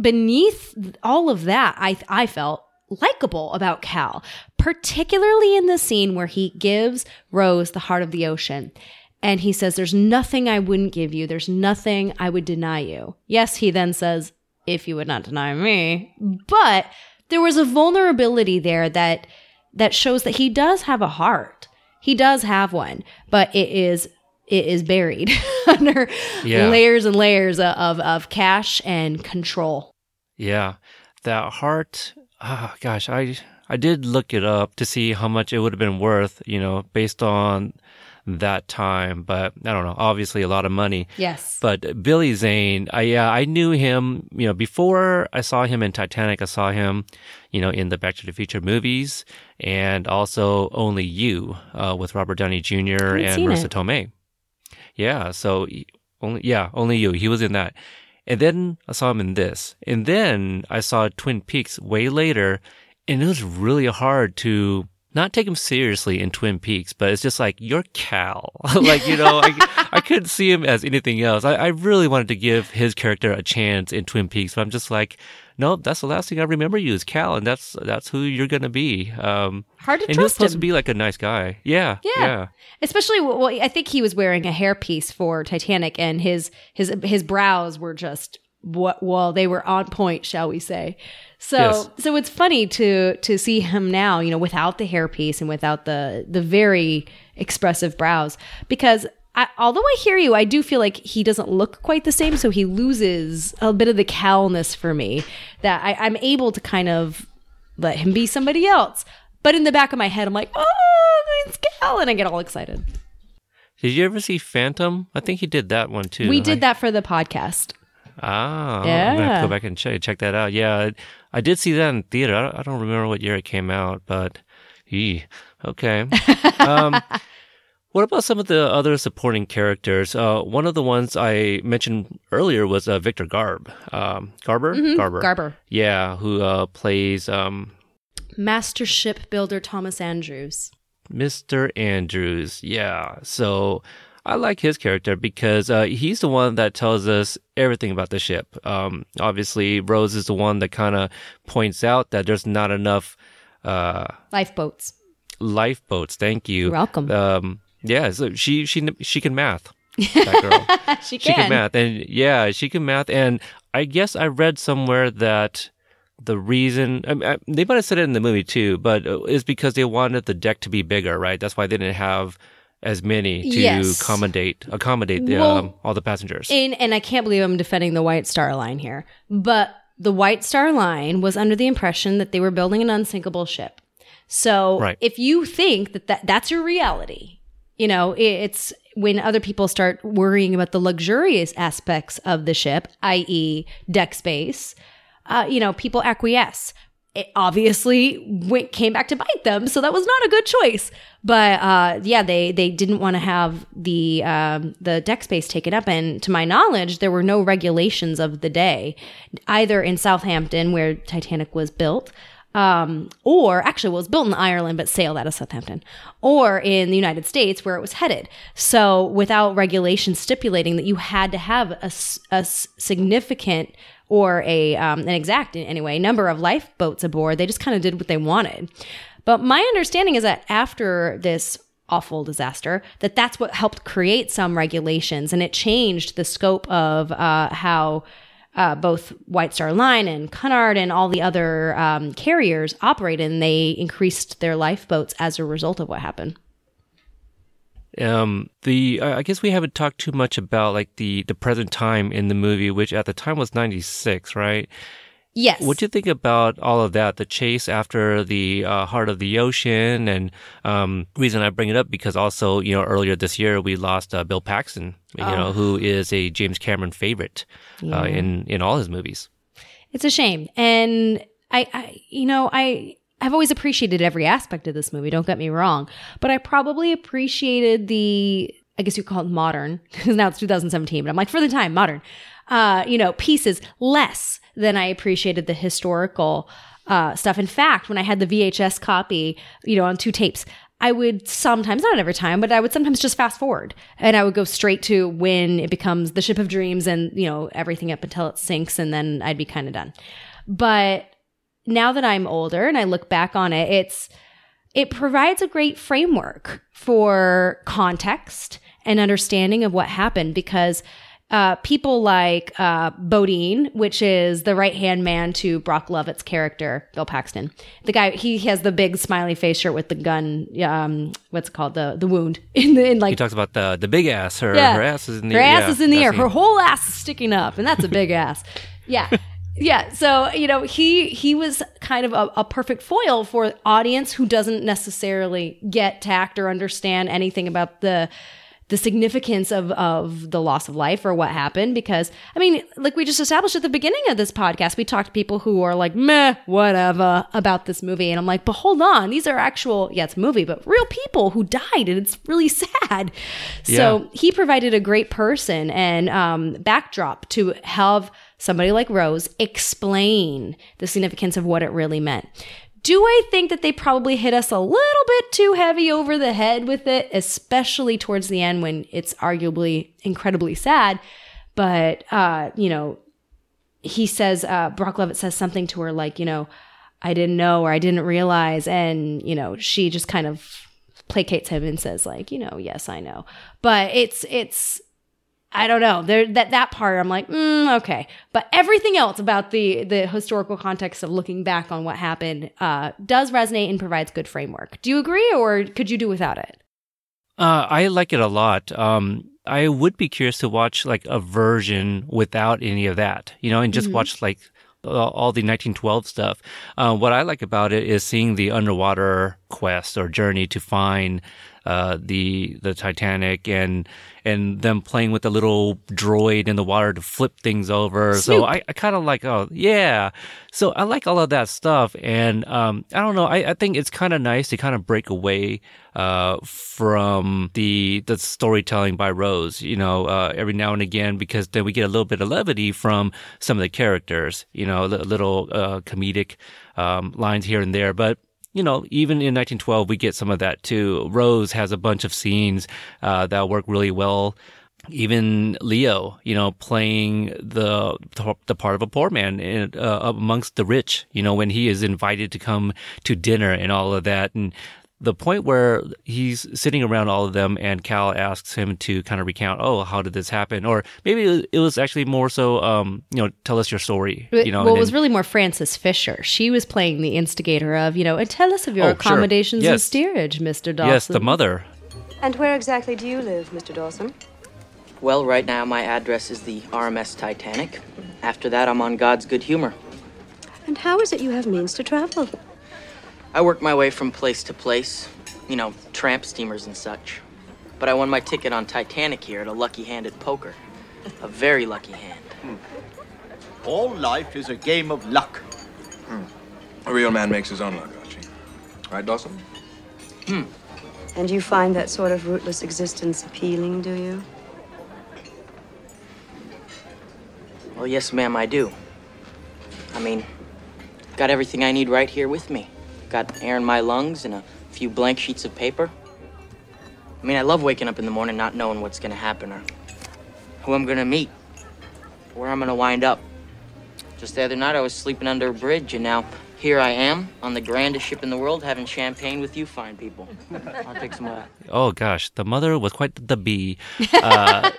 beneath all of that i i felt likable about cal particularly in the scene where he gives rose the heart of the ocean and he says there's nothing i wouldn't give you. There's nothing i would deny you. Yes he then says if you would not deny me. But there was a vulnerability there that that shows that he does have a heart. He does have one but it is it is buried <laughs> under Yeah. layers and layers of, of cash and control. Yeah, that heart. Ah, gosh, I I did look it up to see how much it would have been worth, you know, based on that time. But I don't know. Obviously, a lot of money. yes But Billy Zane, I yeah, I knew him. You know, before I saw him in Titanic, I saw him, you know, in the Back to the Future movies, and also Only You uh, with Robert Downey Jr. and Marisa. Tomei. Yeah, so only yeah, Only You. He was in that, and then I saw him in this, and then I saw Twin Peaks way later, and it was really hard to not take him seriously in Twin Peaks, but it's just like you're Cal, <laughs> <laughs> like you know, I I couldn't see him as anything else. I, I really wanted to give his character a chance in Twin Peaks, but I'm just like, no, that's the last thing I remember you is Cal, and that's that's who you're gonna be. Um, hard to and he was supposed him to be like a nice guy. Yeah, Yeah. yeah. Especially, well, I think he was wearing a hairpiece for Titanic, and his his his brows were just what well they were on point, shall we say? So Yes. so it's funny to to see him now, you know, without the hairpiece and without the the very expressive brows, because. I, although I hear you, I do feel like he doesn't look quite the same, so he loses a bit of the calness for me. That I, I'm able to kind of let him be somebody else. But in the back of my head, I'm like, oh, it's Cal, and I get all excited. Did you ever see Phantom? I think he did that one too. We did I- that for the podcast. Ah, I'm gonna have Yeah. to go back and check, check that out. Yeah, I, did see that in theater. I don't, I don't remember what year it came out, but ee, okay. <laughs> um, what about some of the other supporting characters? Uh, one of the ones I mentioned earlier was uh, Victor Garb. Um, Garber? Garber. Mm-hmm. Garber. Yeah, who uh, plays um, Master shipbuilder Thomas Andrews. Mr. Andrews. Yeah. So I like his character because uh, he's the one that tells us everything about the ship. Um, obviously, Rose is the one that kind of points out that there's not enough uh, Lifeboats. lifeboats. Thank you. You're welcome. Um, yeah. So she she she can math. That <laughs> girl. She she can. can math, and yeah, she can math. And I guess I read somewhere that the reason I mean, I- they might have said it in the movie too, but uh, is because they wanted the deck to be bigger, right? That's why they didn't have as many to Yes. accommodate accommodate the, Well, um, all the passengers. And, and I can't believe I'm defending the White Star Line here, but the White Star Line was under the impression that they were building an unsinkable ship. So Right. if you think that, that that's your reality, you know, it's when other people start worrying about the luxurious aspects of the ship, i.e., deck space, uh, you know, people acquiesce. It obviously went came back to bite them, so that was not a good choice. But uh, yeah, they they didn't want to have the um, the deck space taken up, and to my knowledge, there were no regulations of the day, either in Southampton where Titanic was built, um, or actually well, it was built in Ireland but sailed out of Southampton, or in the United States where it was headed. So without regulations stipulating that you had to have a, a significant or a um, an exact anyway number of lifeboats aboard, they just kind of did what they wanted. But my understanding is that after this awful disaster that that's what helped create some regulations and it changed the scope of uh, how uh, both White Star Line and Cunard and all the other um, carriers operated, and they increased their lifeboats as a result of what happened. Um, the I guess we haven't talked too much about like the the present time in the movie, which at the time was ninety six, right? Yes. What do you think about all of that? The chase after the uh, heart of the ocean, and um, reason I bring it up because also you know earlier this year we lost uh, Bill Paxton, you know, who is a James Cameron favorite uh, in in all his movies. It's a shame. And I, I you know, I I've always appreciated every aspect of this movie, don't get me wrong, but I probably appreciated the I guess you call it modern <laughs> because now it's 2017, but I'm like for the time modern. Uh, you know, pieces less than I appreciated the historical uh, stuff. In fact, when I had the VHS copy, you know, on two tapes, I would sometimes, not every time, but I would sometimes just fast forward and I would go straight to when it becomes the ship of dreams and, you know, everything up until it sinks and then I'd be kind of done. But now that I'm older and I look back on it, it's, it provides a great framework for context and understanding of what happened because uh, people like uh, Bodine, which is the right hand man to Brock Lovett's character, Bill Paxton. The guy he has the big smiley face shirt with the gun. Um, what's it called the the wound <laughs> in the in He talks about the the big ass. Her yeah. her ass is in the air. her ass yeah, is in the air. Her whole ass is sticking up, and that's a big <laughs> ass. Yeah. Yeah, so you know he he was kind of a, a perfect foil for audience who doesn't necessarily get tact or understand anything about the the significance of of the loss of life or what happened because I mean like we just established at the beginning of this podcast we talked to people who are like meh whatever about this movie and I'm like but hold on these are actual yeah it's a movie but real people who died and it's really sad so Yeah. he provided a great person and um, backdrop to have somebody like Rose explain the significance of what it really meant. Do I think that they probably hit us a little bit too heavy over the head with it, especially towards the end when it's arguably incredibly sad? But, uh, you know, he says, uh, Brock Lovett says something to her like, you know, I didn't know or I didn't realize. And, you know, she just kind of placates him and says like, you know, yes, I know. But it's, it's, I don't know. There that that part I'm like, mm, okay. But everything else about the the historical context of looking back on what happened uh, does resonate and provides good framework. Do you agree, or could you do without it? Uh, I like it a lot. Um, I would be curious to watch like a version without any of that, you know, and just watch like all all the 1912 stuff. Uh, what I like about it is seeing the underwater quest or journey to find uh, the the Titanic and and them playing with the little droid in the water to flip things over. So I, I kind of like oh yeah. So I like all of that stuff, and um, I don't know. I, I think it's kind of nice to kind of break away uh, from the the storytelling by Rose. You know, uh, every now and again, because then we get a little bit of levity from some of the characters. You know, li- little uh, comedic um, lines here and there, but you know, even in 1912, we get some of that too. Rose has a bunch of scenes uh, that work really well. Even Leo, you know, playing the the part of a poor man in, uh, amongst the rich. You know, when he is invited to come to dinner and all of that, and the point where he's sitting around all of them, and Cal asks him to kind of recount, "Oh, how did this happen?" Or maybe it was actually more so, um, you know, tell us your story. You know, well, it was then- really more Frances Fisher. She was playing the instigator of, you know, and tell us of your Oh, sure. accommodations and steerage, Mister Dawson. yes, the mother. And where exactly do you live, Mr. Dawson? Well, right now my address is the RMS Titanic. After that, I'm on God's good humor. And how is it you have means to travel? I worked my way from place to place, you know, tramp steamers and such. But I won my ticket on Titanic here at a lucky hand at poker. A very lucky hand. All life is a game of luck. A real man makes his own luck, Archie. Right, Dawson? Hmm. And you find that sort of rootless existence appealing, do you? Well, yes, ma'am, I do. I mean, got everything I need right here with me. Got air in my lungs and a few blank sheets of paper. I mean, I love waking up in the morning not knowing what's gonna happen or who I'm gonna meet, where I'm gonna wind up. Just the other night, I was sleeping under a bridge, and now here I am on the grandest ship in the world having champagne with you fine people. I'll take some of that. Oh gosh, the mother was quite the bee. <laughs> Uh,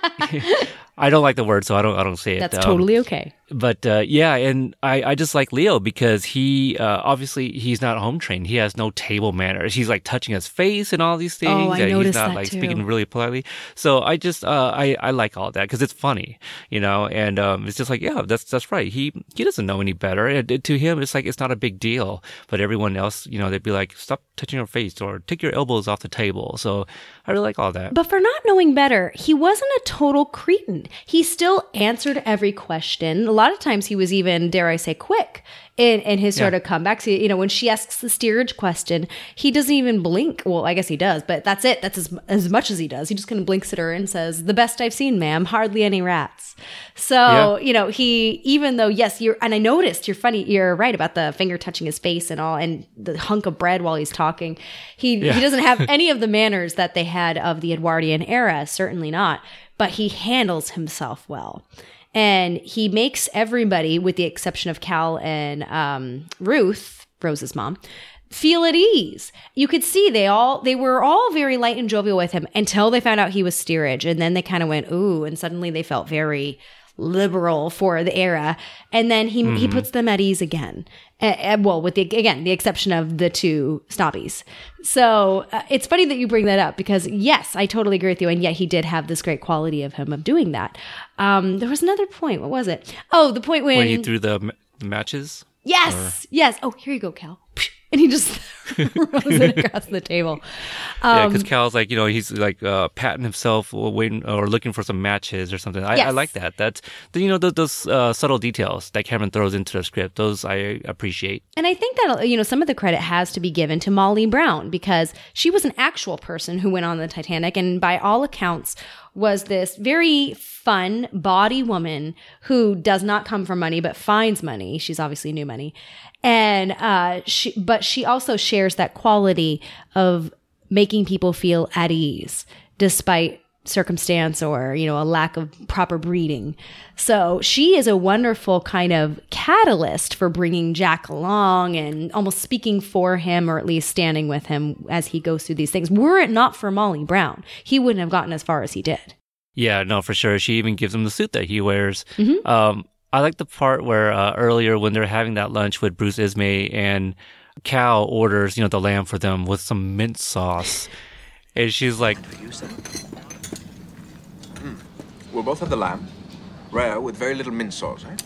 I don't like the word, so I don't. I don't say it. That's Um, totally okay. But uh, yeah, and I, I just like Leo because he uh, obviously he's not home trained. He has no table manners. He's like touching his face and all these things. Oh, I and he's not that like too. speaking really politely. So I just uh, I I like all that because it's funny, you know. And um, it's just like yeah, that's that's right. He he doesn't know any better. It- to him, it's like it's not a big deal. But everyone else, you know, they'd be like, stop touching your face or take your elbows off the table. So I really like all that. But for not knowing better, he wasn't a total cretin. He still answered every question. A lot of times he was even, dare I say, quick in, in his sort Yeah. of comebacks. You know, when she asks the steerage question, he doesn't even blink. Well, I guess he does, but that's it. That's as, as much as he does. He just kind of blinks at her and says, The best I've seen, ma'am. Hardly any rats. So, Yeah. you know, he, even though, yes, you're, and I noticed you're funny, you're right about the finger touching his face and all, and the hunk of bread while he's talking. He, Yeah. he doesn't have <laughs> any of the manners that they had of the Edwardian era, certainly not, but he handles himself well. And he makes everybody, with the exception of Cal and um, Ruth, Rose's mom, feel at ease. You could see they all they were all very light and jovial with him until they found out he was steerage, and then they kind of went ooh, and suddenly they felt very liberal for the era. And then he he puts them at ease again. Uh, well, with the again the exception of the two snobbies. So uh, it's funny that you bring that up because yes, I totally agree with you, and yet he did have this great quality of him of doing that. Um, there was another point. What was it? Oh, the point when when he threw the, the matches. Yes, yes. Oh, here you go, Cal. And he just <laughs> throws it across the table. Yeah, Um, because Cal's like, you know, he's like uh, patting himself, or waiting or looking for some matches or something. I, I like that. That's you know those, those uh, subtle details that Cameron throws into the script. Those I appreciate. And I think that you know some of the credit has to be given to Molly Brown because she was an actual person who went on the Titanic and by all accounts was this very fun body woman who does not come from money but finds money. She's obviously new money. And uh she but she also shares that quality of making people feel at ease despite circumstance or you know a lack of proper breeding so she is a wonderful kind of catalyst for bringing jack along and almost speaking for him or at least standing with him as he goes through these things were it not for molly brown he wouldn't have gotten as far as he did Yeah, no, for sure. She even gives him the suit that he wears. Mm-hmm. Um, I like the part where uh, earlier when they're having that lunch with Bruce Ismay and Cal orders, you know, the lamb for them with some mint sauce, and she's like, We'll both have the lamb. Rare with very little mint sauce, eh?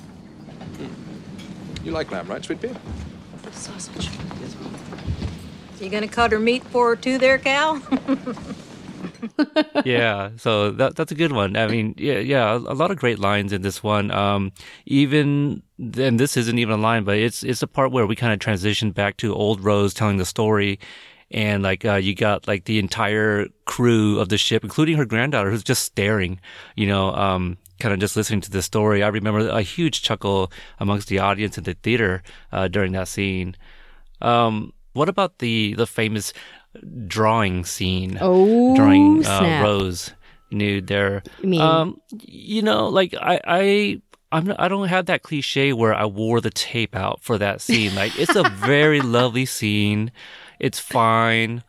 You like lamb, right, sweet pea? Sausage. You gonna cut her meat for her too, there, Cal? <laughs> yeah, so that that's a good one. I mean, yeah, yeah, a, lot of great lines in this one. Um, even and this isn't even a line, but it's it's a part where we kind of transition back to old Rose telling the story, and like uh, you got like the entire crew of the ship, including her granddaughter, who's just staring, you know, um, kind of just listening to the story. I remember a huge chuckle amongst the audience in the theater uh, during that scene. Um, what about the the famous drawing scene? Oh, drawing uh. Rose nude there. You mean- um, you know, like I, I, I'm, not- I don't have that cliche where I wore the tape out for that scene. Like it's a <laughs> very lovely scene. It's fine,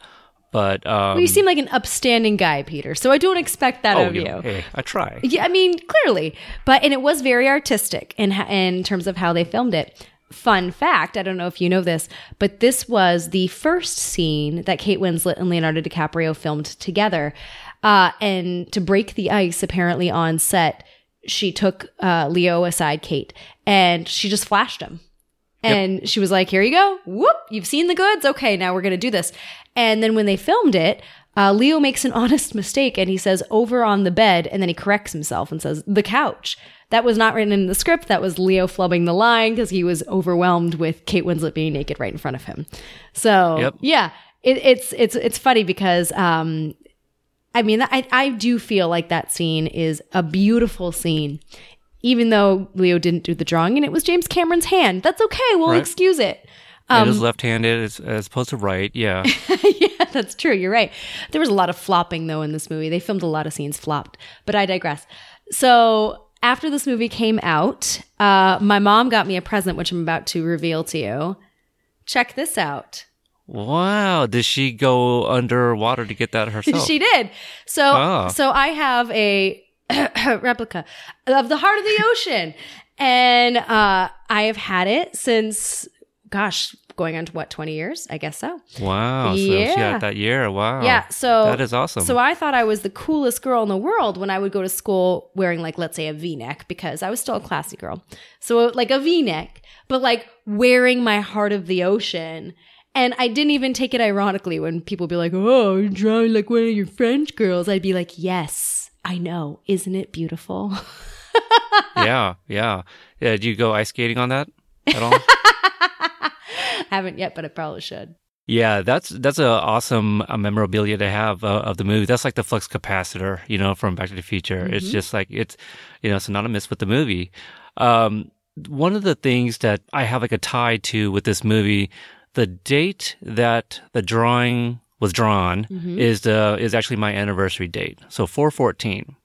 but um, well, you seem like an upstanding guy peter so i don't expect that oh, of you know, hey, I try. Yeah, I mean, clearly, but and it was very artistic in in terms of how they filmed it. Fun fact: I don't know if you know this, but this was the first scene that Kate Winslet and Leonardo DiCaprio filmed together. Uh, and to break the ice, apparently on set, she took uh, Leo aside, Kate, and she just flashed him. And she was like, here you go. Whoop, you've seen the goods. Okay, now we're going to do this. And then when they filmed it, uh, Leo makes an <laughs> honest mistake and he says over on the bed and then he corrects himself and says the couch. That was not written in the script. That was Leo flubbing the line because he was overwhelmed with Kate Winslet being naked right in front of him. So Yep. yeah, it, it's it's it's funny because um, I mean I I do feel like that scene is a beautiful scene, even though Leo didn't do the drawing and it was James Cameron's hand. That's okay. We'll Right. excuse it. Um, it is left-handed as, as opposed to right. Yeah. <laughs> yeah, that's true. You're right. There was a lot of flopping though in this movie. They filmed a lot of scenes flopped, but I digress. So after this movie came out, uh, my mom got me a present, which I'm about to reveal to you. Check this out. wow. Did she go underwater to get that <laughs> herself? she did. So, Ah. so I have a <coughs> replica of the heart of the ocean, and uh, I have had it since, gosh, going on to what, 20 years? I guess so. Wow. So she Yeah. had that year. Wow. Yeah, so that is awesome. So I thought I was the coolest girl in the world when I would go to school wearing like let's say a V-neck because I was still a classy girl. So like a V-neck, but like wearing my heart of the ocean. And I didn't even take it ironically when people be like, "Oh, you're drawing like one of your French girls." I'd be like, "Yes, I know. Isn't it beautiful?" <laughs> yeah. Yeah. Uh, yeah. Did you go ice skating on that at all? <laughs> <laughs> Haven't yet, but I probably should. Yeah, that's that's an awesome uh, memorabilia to have uh, of the movie. That's like the flux capacitor, you know, from Back to the Future. It's Mhm. just like it's, you know, synonymous with the movie. Um, one of the things that I have like a tie to with this movie, the date that the drawing was drawn Mhm. is the is actually my anniversary date. So four fourteen.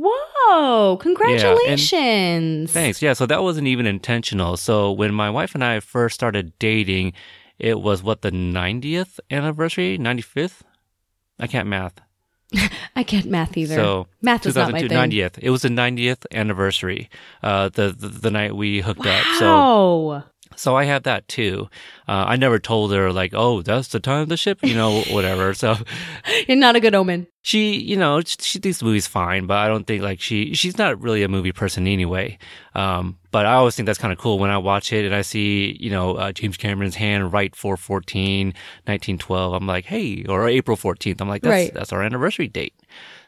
Whoa! Congratulations. Thanks. Yeah, so that wasn't even intentional. So when my wife and I first started dating, it was what the 90th anniversary, 95th? I can't math. <laughs> I can't math either. So math is not my thing. 90th. It was the 90th anniversary. Uh, the, the the night we hooked up. So Wow. So I have that too. Uh, I never told her like, oh, that's the time of the ship, you know, <laughs> whatever. So You're not a good omen. she, you know, she, she thinks the movie's fine, but I don't think like she, she's not really a movie person anyway. Um, but I always think that's kind of cool when I watch it and I see, you know, uh, James Cameron's hand right for 14, 1912. I'm like, hey, or April 14th. I'm like, that's, Right. that's our anniversary date.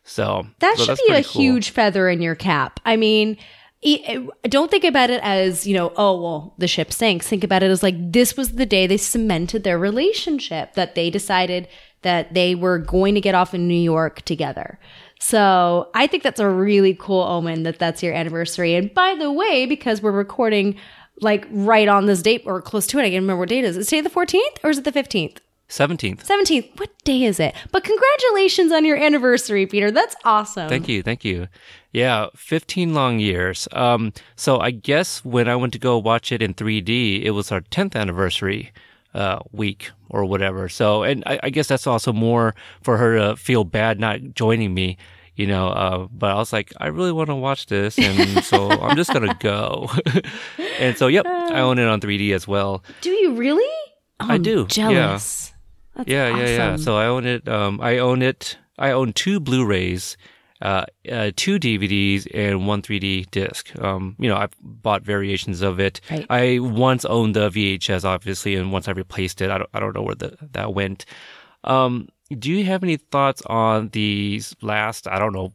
So That so should be a cool. huge feather in your cap. I mean, don't think about it as, you know, oh, well, the ship sinks. Think about it as like this was the day they cemented their relationship, that they decided that they were going to get off in New York together. So I think that's a really cool omen that that's your anniversary. And by the way, because we're recording like right on this date or close to it, I can't remember what date it is. Is it today the 14th or is it the 15th? 17th. 17th. What day is it? But congratulations on your anniversary, Peter. That's awesome. Thank you, thank you. Yeah, 15 long years. Um, so I guess when I went to go watch it in 3D, it was our 10th anniversary uh, week or whatever. So, and I, I guess that's also more for her to feel bad not joining me, you know. Uh, but I was like, I really want to watch this, and so <laughs> I'm just gonna go. <laughs> and so, yep, I own it on 3D as well. Do you really? Oh, I do. Jealous. That's yeah, yeah, yeah. So I own it. Um, I own it. I own two Blu-rays, uh, uh, two DVDs, and one 3D disc. Um, you know, I've bought variations of it. Right. I once owned the VHS, obviously, and once I replaced it, I don't, I don't know where the, that went. Um, do you have any thoughts on the last, I don't know,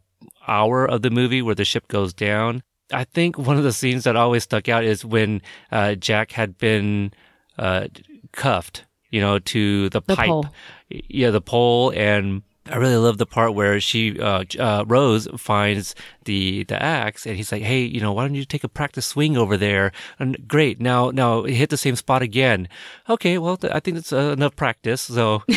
hour of the movie where the ship goes down? I think one of the scenes that always stuck out is when uh, Jack had been uh, cuffed, you know, to the, The pipe. pole. Yeah, the pole, and I really love the part where she, uh, uh, Rose, finds the the axe, and he's like, "Hey, you know, why don't you take a practice swing over there?" And great, now now hit the same spot again. Okay, well, th- I think that's uh, enough practice. So <laughs>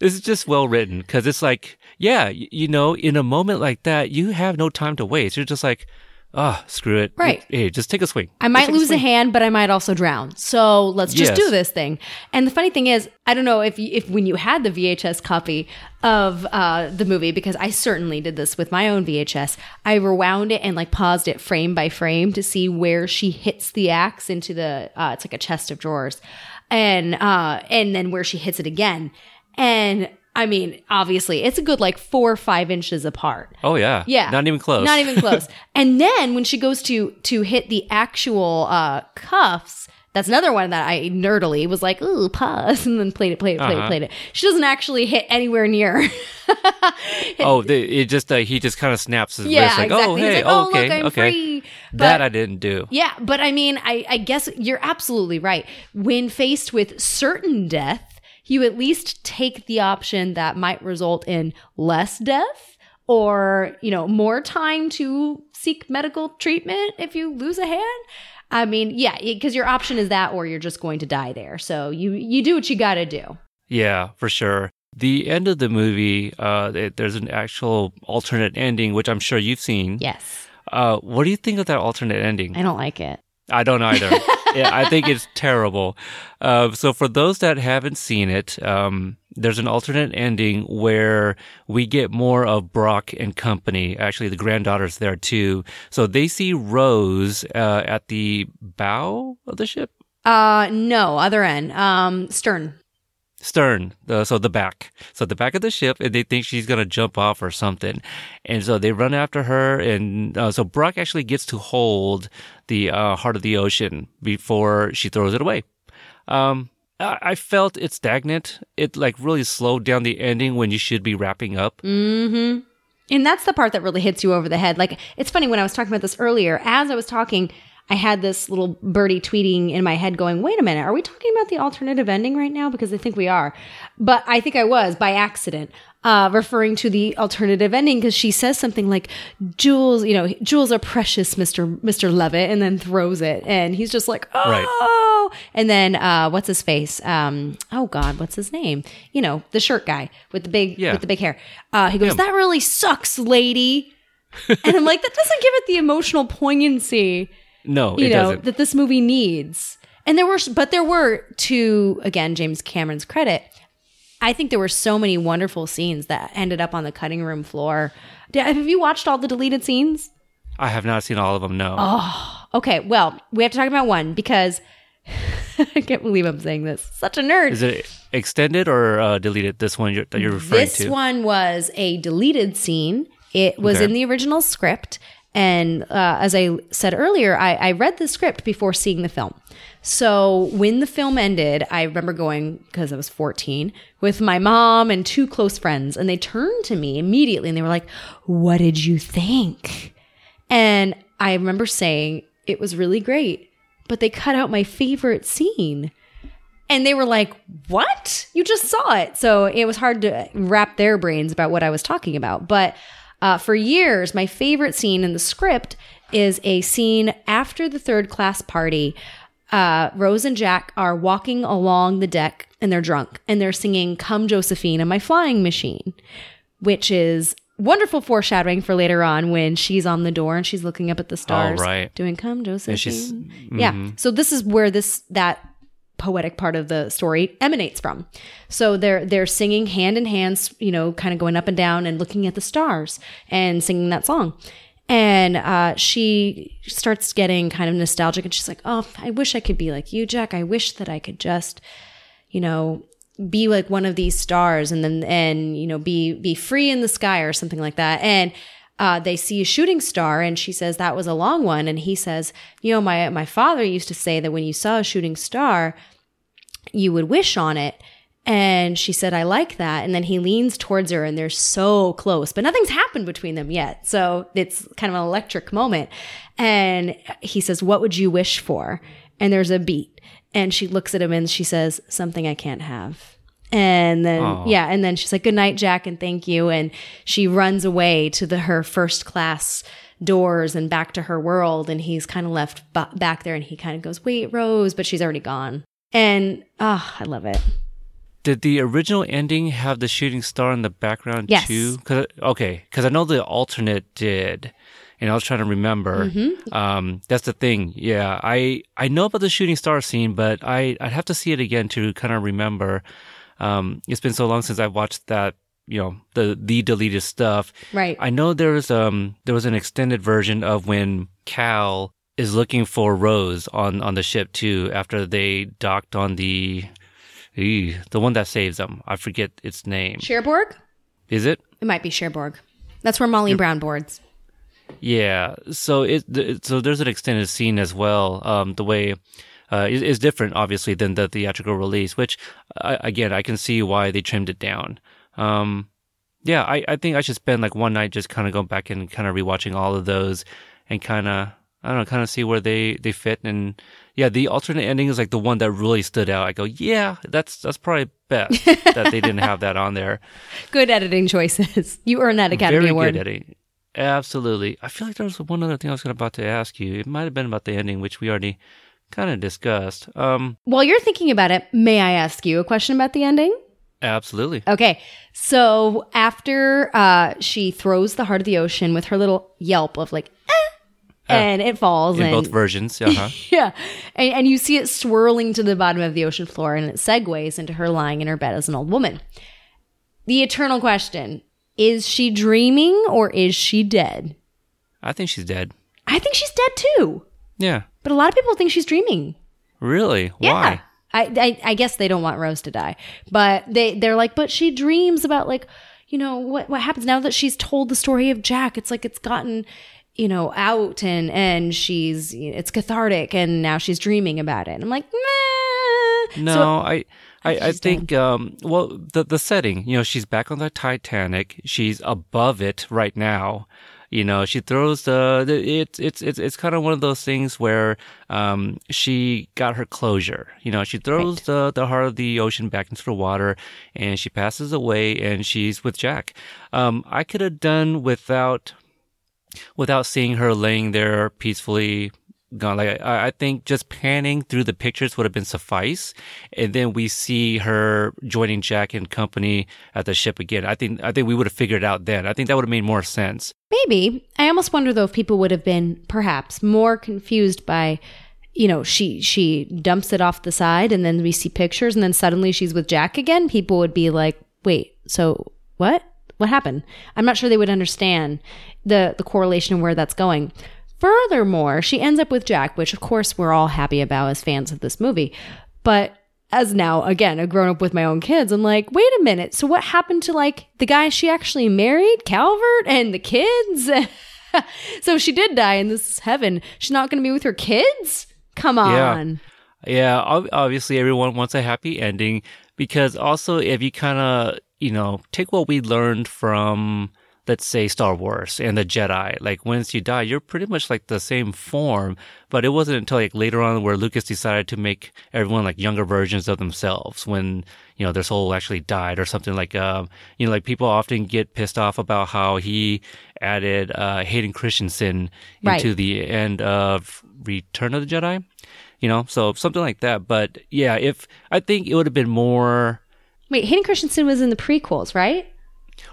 this is just well written because it's like, yeah, you know, in a moment like that, you have no time to waste. You're just like, ah, screw it. Right. Hey, just take a swing. I might lose a swing. hand, but I might also drown. So let's just Yes. do this thing. And the funny thing is, I don't know if you, if when you had the VHS copy of uh, the movie, because I certainly did this with my own VHS. I rewound it and like paused it frame by frame to see where she hits the axe into the. Uh, it's like a chest of drawers, and uh, and then where she hits it again. And I mean, obviously, it's a good like four or five inches apart. Oh yeah. Yeah. Not even close. Not even close. <laughs> and then when she goes to to hit the actual uh cuffs, that's another one that I nerdily was like, ooh, pause, <laughs> and then played it, played it, played it, Uh-huh. played it. She doesn't actually hit anywhere near. <laughs> oh, the, it just uh, he just kind of snaps his Yeah, wrist like, exactly. oh hey, like, oh, "Oh, look, okay, I'm okay. free." that But- I didn't do. yeah, but I mean, I, I guess you're absolutely right. When faced with certain death, you at least take the option that might result in less death or, you know, more time to seek medical treatment if you lose a hand. I mean, yeah, because your option is that or you're just going to die there. So you you do what you got to do. Yeah, for sure. The end of the movie, uh, there's an actual alternate ending, which I'm sure you've seen. Yes. Uh, what do you think of that alternate ending? I don't like it. I don't either. <laughs> yeah, I think it's terrible. Uh, so for those that haven't seen it, um, there's an alternate ending where we get more of Brock and company. Actually, the granddaughter's there too. So they see Rose uh, at the bow of the ship. Uh no, other end. Um stern. Stern, the, so the back, so the back of the ship, and they think she's gonna jump off or something, and so they run after her, and uh, so Brock actually gets to hold the uh, heart of the ocean before she throws it away. Um, I, I felt it stagnant. It like really slowed down the ending when you should be wrapping up. Mm-hmm. And that's the part that really hits you over the head. Like, it's funny when I was talking about this earlier, as I was talking, I had this little birdie tweeting in my head going, wait a minute, are we talking about the alternative ending right now? Because I think we are. But I think I was by accident. Uh, referring to the alternative ending because she says something like jewels you know jewels are precious mr mr Lovett and then throws it and he's just like oh Right. and then uh what's his face um oh god what's his name you know the shirt guy with the big Yeah. with the big hair uh he goes Him. that really sucks lady and i'm like that doesn't give it the emotional poignancy No, you it know doesn't. that this movie needs and there were but there were to again james cameron's credit i think there were so many wonderful scenes that ended up on the cutting room floor have you watched all the deleted scenes I have not seen all of them. No. Oh, okay. Well, we have to talk about one because <laughs> I can't believe I'm saying this. Such a nerd. Is it extended or uh, deleted? This one you're, that you're referring this to. This one was a deleted scene. It was Okay. in the original script. And uh, as I said earlier, I, I read the script before seeing the film. So when the film ended, I remember going, because I was 14, with my mom and two close friends, and they turned to me immediately and they were like, What did you think? And I remember saying, It was really great, but they cut out my favorite scene. And they were like, What? You just saw it. So it was hard to wrap their brains about what I was talking about. But uh, for years, my favorite scene in the script is a scene after the third class party. Uh, Rose and Jack are walking along the deck and they're drunk and they're singing Come Josephine and My Flying Machine, which is wonderful foreshadowing for later on when she's on the door and she's looking up at the stars right. doing Come Josephine. she's- Yeah. So this is where this that poetic part of the story emanates from. So they're they're singing hand in hand, you know, kind of going up and down and looking at the stars and singing that song. And uh, she starts getting kind of nostalgic, and she's like, "Oh, I wish I could be like you, Jack. I wish that I could just, you know, be like one of these stars, and then and you know, be be free in the sky or something like that." And uh, they see a shooting star, and she says that was a long one, and he says, "You know, my my father used to say that when you saw a shooting star, you would wish on it." And she said, I like that. And then he leans towards her and they're so close, but nothing's happened between them yet. So it's kind of an electric moment. And he says, What would you wish for? And there's a beat. And she looks at him and she says, Something I can't have. And then, Aw. yeah. And then she's like, Good night, Jack, and thank you. And she runs away to the, her first class doors and back to her world. And he's kind of left ba- back there and he kind of goes, Wait, Rose, but she's already gone. And, ah, I love it. Did the original ending have the shooting star in the background Yes. too? Cause, okay, because I know the alternate did, and I was trying to remember. Mhm. Um, that's the thing. Yeah, I I know about the shooting star scene, but I I'd have to see it again to kind of remember. Um, it's been so long since I've watched that. You know the the deleted stuff. Right. I know there was um there was an extended version of when Cal is looking for Rose on on the ship too after they docked on the Ew, the one that saves them. I forget its name. Cherbourg? Is it? It might be Cherbourg. That's where Molly Brown boards. Yeah. So it th- so there's an extended scene as well. Um, the way uh, is, is different, obviously, than the theatrical release. Which, uh, again, I can see why they trimmed it down. Um, yeah, I, I think I should spend like one night just kind of going back and kind of rewatching all of those and kind of I don't know, kind of see where they they fit. And yeah, the alternate ending is like the one that really stood out. I go, yeah, that's that's probably best <laughs> that they didn't have that on there. Good editing choices. <laughs> You earned that Academy Very Award. good editing. Absolutely. I feel like there was one other thing I was going about to ask you. It might have been about the ending, which we already kind of discussed. Um, While you're thinking about it, may I ask you a question about the ending? absolutely. Okay. So after uh, she throws the heart of the ocean with her little yelp of like, eh, and it falls In and both versions, uh-huh. <laughs> yeah, and, and you see it swirling to the bottom of the ocean floor, and it segues into her lying in her bed as an old woman. The eternal question: Is she dreaming or is she dead? I think she's dead. I think she's dead too, Yeah. But a lot of people think she's dreaming. Really? Yeah. Why? I, I I guess they don't want Rose to die, but they they're like, but she dreams about like, you know, what what happens now that she's told the story of Jack. It's like it's gotten, you know, out and and she's it's cathartic, and now she's dreaming about it. And I'm like, nah. No, So- I, I, I think, um, well, the the setting, you know, she's back on the Titanic. She's above it right now. You know, she throws the, the it's it's it's it's kind of one of those things where um she got her closure. You know, she throws the the heart of the ocean back into the water, and she passes away, and she's with Jack. Um, I could have done without without seeing her laying there peacefully gone. Like I, I think just panning through the pictures would have been suffice, and then we see her joining Jack and company at the ship again. I think I think we would have figured it out then. I think that would have made more sense. Maybe. I almost wonder though if people would have been perhaps more confused by you know, she she dumps it off the side and then we see pictures and then suddenly she's with Jack again. People would be like, "Wait, so what? What happened?" I'm not sure they would understand the the correlation where that's going. Furthermore, she ends up with Jack, which of course we're all happy about as fans of this movie. But as now, again, a grown up with my own kids, I'm like, wait a minute. So what happened to like the guy she actually married, Calvert, and the kids? <laughs> so she did die in this is heaven. She's not going to be with her kids? Come on. Yeah, yeah. Obviously, everyone wants a happy ending because also if you kind of you know take what we learned from let's say Star Wars and the Jedi, like once you die, you're pretty much like the same form. But it wasn't until like later on where Lucas decided to make everyone like younger versions of themselves when you know their soul actually died or something like um you know like people often get pissed off about how he added uh Hayden Christensen Right. into the end of Return of the Jedi. You know, so something like that. But yeah, if I think it would have been more Wait, Hayden Christensen was in the prequels, right?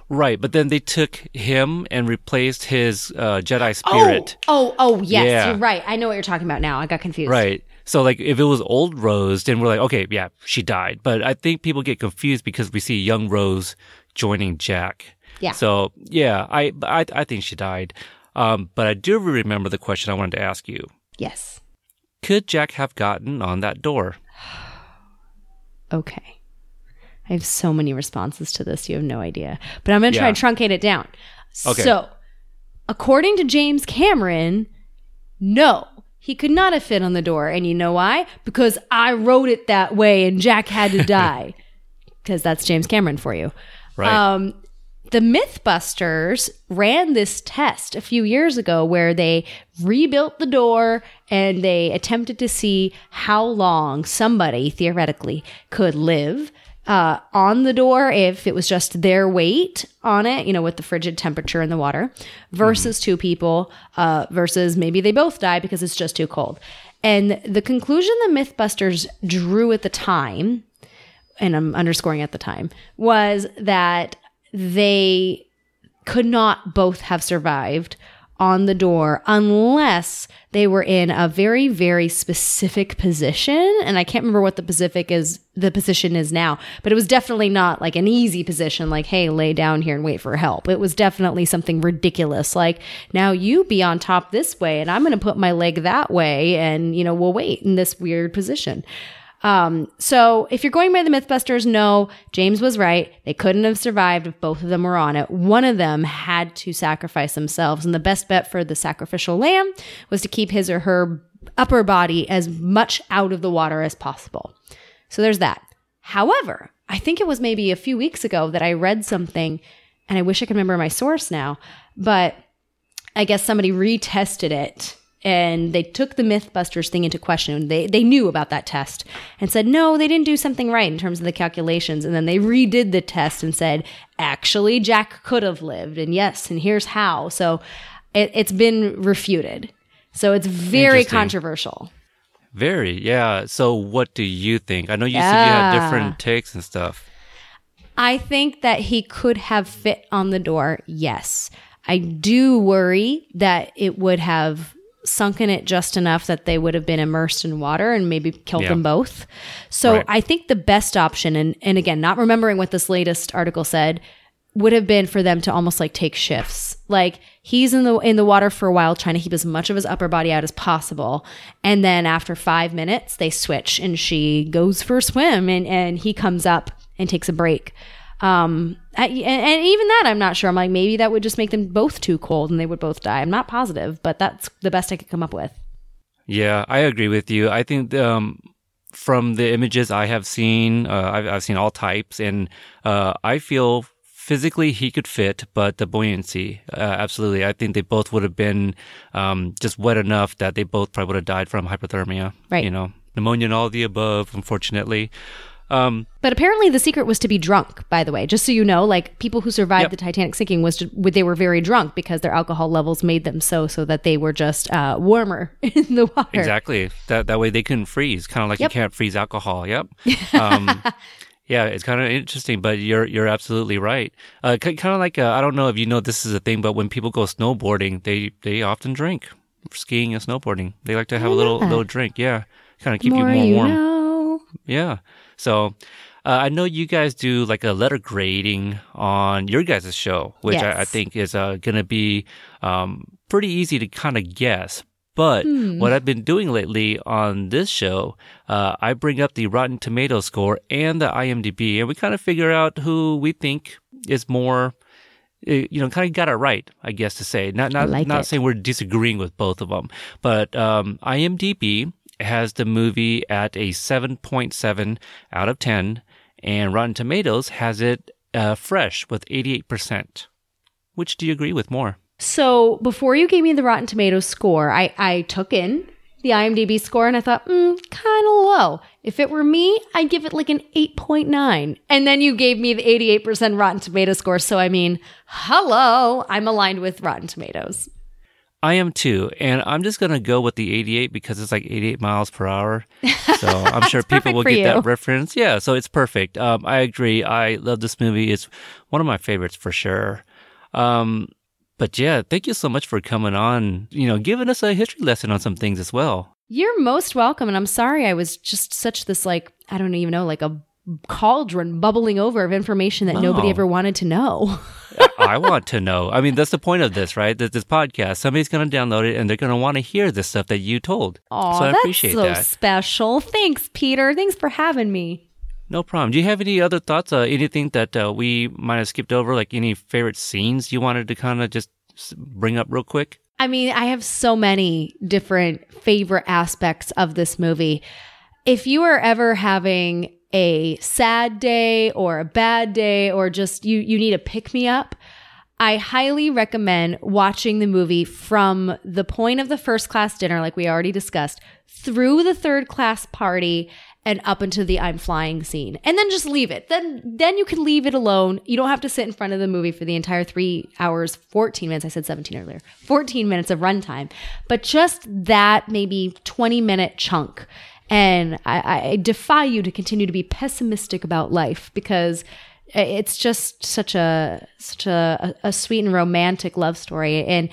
Right, but then they took him and replaced his uh, Jedi spirit. Oh, oh, oh, yes, Yeah. you're right. I know what you're talking about now. I got confused. Right. So like if it was old Rose, then we're like, okay, yeah, she died. But I think people get confused because we see young Rose joining Jack. Yeah. So yeah, I I, I think she died. Um, but I do remember the question I wanted to ask you. Yes. Could Jack have gotten on that door? <sighs> Okay. I have so many responses to this. You have no idea. But I'm going to try Yeah. and truncate it down. Okay. So, according to James Cameron, no, he could not have fit on the door. And you know why? Because I wrote it that way and Jack had to <laughs> die. Because that's James Cameron for you. Right. Um, the Mythbusters ran this test a few years ago where they rebuilt the door and they attempted to see how long somebody theoretically could live uh, on the door if it was just their weight on it, you know, with the frigid temperature in the water, versus two people, uh, versus maybe they both die because it's just too cold. And the conclusion the Mythbusters drew at the time and I'm underscoring at the time, was that they could not both have survived on the door unless they were in a very very specific position. And i can't remember what the pacific is the position is now but it was definitely not like an easy position like hey lay down here and wait for help. It was definitely something ridiculous like now you be on top this way and i'm going to put my leg that way and you know we'll wait in this weird position Um, so if you're going by the Mythbusters, no, James was right. They couldn't have survived if both of them were on it. One of them had to sacrifice themselves, and the best bet for the sacrificial lamb was to keep his or her upper body as much out of the water as possible. So there's that. However, I think it was maybe a few weeks ago that I read something, and I wish I could remember my source now, but I guess somebody retested it and they took the Mythbusters thing into question. They they knew about that test and said no, they didn't do something right in terms of the calculations. And then they redid the test and said actually Jack could have lived, and yes, and here's how. So it, it's been refuted. So it's very controversial. Very, yeah. So, what do you think? I know you said you had different takes and stuff. I think that he could have fit on the door. Yes. I do worry that it would have sunken it just enough that they would have been immersed in water and maybe killed Yeah. them both. So Right. I think the best option, and, and again, not remembering what this latest article said, would have been for them to almost like take shifts. Like he's in the in the water for a while trying to keep as much of his upper body out as possible. And then after 5 minutes they switch and she goes for a swim and and he comes up and takes a break. Um I- and, even that I'm not sure. I'm like maybe that would just make them both too cold and they would both die. I'm not positive, but that's the best I could come up with. Yeah, I agree with you. I think um, from the images I have seen, uh, I've, I've seen all types, and uh, I feel physically he could fit, but the buoyancy, uh, absolutely. I think they both would have been um, just wet enough that they both probably would have died from hypothermia. Right. You know, pneumonia and all of the above, unfortunately. Um, But apparently, the secret was to be drunk. By the way, just so you know, like people who survived Yep. the Titanic sinking was they were very drunk because their alcohol levels made them so, so that they were just uh, warmer <laughs> in the water. Exactly. That that way they couldn't freeze. Kind of like Yep. you can't freeze alcohol. Yep. <laughs> Um, yeah, it's kind of interesting, but you're you're absolutely right. Uh, kind of like uh, I don't know if you know this is a thing, but when people go snowboarding, they they often drink. Skiing and snowboarding, they like to have a little little drink. Yeah, kind of keep More you more you warm. know. Yeah. So. Uh, I know you guys do like a letter grading on your guys' show, which I, I think is uh, going to be um, pretty easy to kind of guess. But Hmm. what I've been doing lately on this show, uh, I bring up the Rotten Tomato score and the IMDb, and we kind of figure out who we think is more, uh, you know, kind of got it right, I guess to say. Not not like not it. saying we're disagreeing with both of them, but um, IMDb has the movie at a 7.7 out of 10, and Rotten Tomatoes has it uh, fresh with 88%. Which do you agree with more? So before you gave me the Rotten Tomatoes score, I, I took in the IMDb score and I thought, mm, kind of low. If it were me, I'd give it like an 8.9. And then you gave me the 88% Rotten Tomato score. So I mean, hello, I'm aligned with Rotten Tomatoes. I am too, and I'm just gonna go with the 88 because it's like 88 miles per hour. So <laughs> I'm sure people will get you. that reference. Yeah, so it's perfect. Um, I agree. I love this movie. It's one of my favorites for sure. Um, but yeah, thank you so much for coming on. You know, giving us a history lesson on some things as well. You're most welcome. And I'm sorry I was just such this, like, I don't even know, like a cauldron bubbling over of information that nobody ever wanted to know. <laughs> I want to know. I mean, that's the point of this, right? That this podcast, somebody's going to download it and they're going to want to hear the stuff that you told. Oh, so I that's so that. special. Thanks, Peter. Thanks for having me. No problem. Do you have any other thoughts? Uh, anything that uh, we might have skipped over? Like any favorite scenes you wanted to kind of just bring up real quick? I mean, I have so many different favorite aspects of this movie. If you are ever having a sad day or a bad day or just you you need a pick me up, I highly recommend watching the movie from the point of the first class dinner like we already discussed through the third class party and up into the I'm flying scene. And then just leave it. Then then you can leave it alone. You don't have to sit in front of the movie for the entire 3 hours 14 minutes. I said 17 earlier. 14 minutes of runtime. But just that maybe 20 minute chunk. And I, I defy you to continue to be pessimistic about life because it's just such a such a, a sweet and romantic love story. And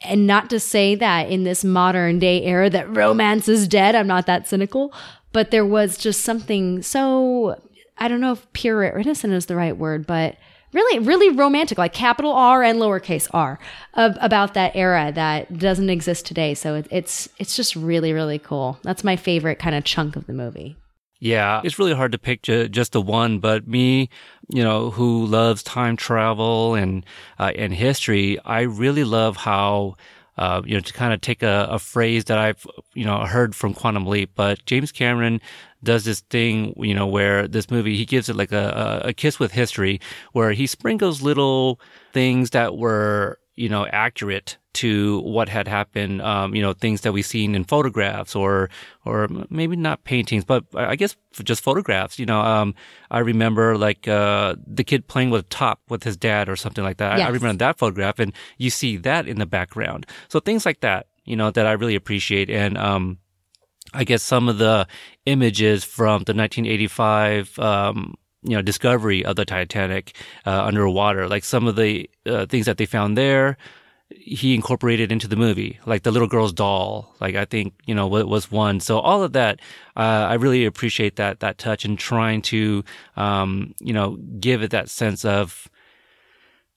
and not to say that in this modern day era that romance is dead. I'm not that cynical, but there was just something so I don't know if pure innocent is the right word, but really, really romantic, like capital R and lowercase R, of, about that era that doesn't exist today. So it, it's it's just really, really cool. That's my favorite kind of chunk of the movie. Yeah, it's really hard to pick ju- just the one, but me, you know, who loves time travel and uh, and history, I really love how. Uh, you know, to kind of take a, a phrase that I've, you know, heard from Quantum Leap, but James Cameron does this thing, you know, where this movie, he gives it like a, a kiss with history, where he sprinkles little things that were, you know, accurate to what had happened, um, you know, things that we've seen in photographs or, or maybe not paintings, but I guess just photographs. You know, um, I remember like, uh, the kid playing with a top with his dad or something like that. I- I remember that photograph and you see that in the background. So things like that, you know, that I really appreciate. And, um, I guess some of the images from the 1985, um, you know, discovery of the Titanic uh, underwater, like some of the uh, things that they found there, he incorporated into the movie, like the little girl's doll. Like I think you know wa- was one. So all of that, uh, I really appreciate that that touch and trying to, um, you know, give it that sense of.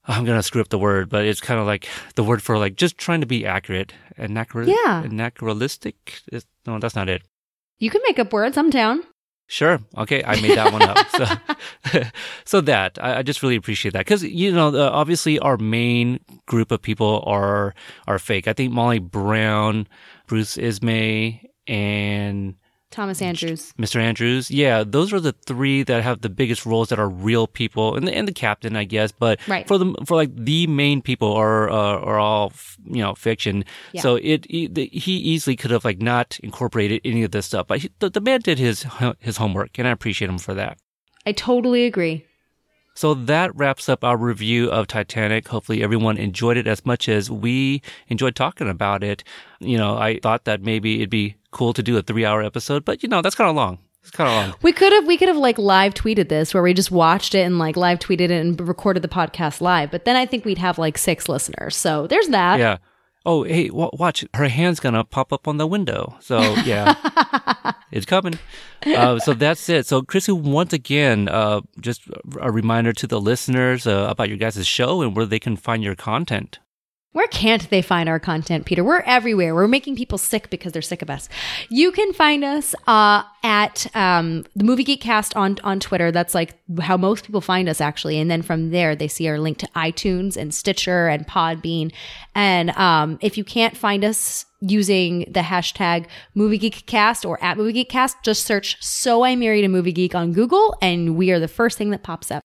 I'm gonna screw up the word, but it's kind of like the word for like just trying to be accurate, anachro- Yeah. anachronistic. Is- No, that's not it. You can make up words. I'm down. Sure. Okay. I made that one up. So, <laughs> so that I, I just really appreciate that because you know obviously our main group of people are are fake. I think Molly Brown, Bruce Ismay, and Thomas Andrews. Mr. Andrews. Yeah, those are the three that have the biggest roles that are real people, and the, and the captain, I guess. But Right. for the for like the main people are uh, are all f- you know fiction. Yeah. So it, he easily could have like not incorporated any of this stuff, but he, the, the man did his his homework, and I appreciate him for that. I totally agree. So that wraps up our review of Titanic. Hopefully everyone enjoyed it as much as we enjoyed talking about it. You know, I thought that maybe it'd be cool to do a three hour episode, but you know, that's kind of long. It's kind of long. We could have we could have like live tweeted this where we just watched it and like live tweeted it and recorded the podcast live. But then I think we'd have like six listeners. So there's that. Yeah. Oh, hey, w- watch. Her hand's gonna pop up on the window. So yeah, <laughs> it's coming. Uh, so that's it. So Chrissy, once again, uh, just a reminder to the listeners uh, about your guys' show and where they can find your content. Where can't they find our content, Peter? We're everywhere. We're making people sick because they're sick of us. You can find us uh, at um, the Movie Geek Cast on on Twitter. That's like how most people find us, actually. And then from there, they see our link to iTunes and Stitcher and Podbean. And um, if you can't find us using the hashtag Movie Geek Cast or at Movie Geek Cast, just search "So I Married a Movie Geek" on Google, and we are the first thing that pops up.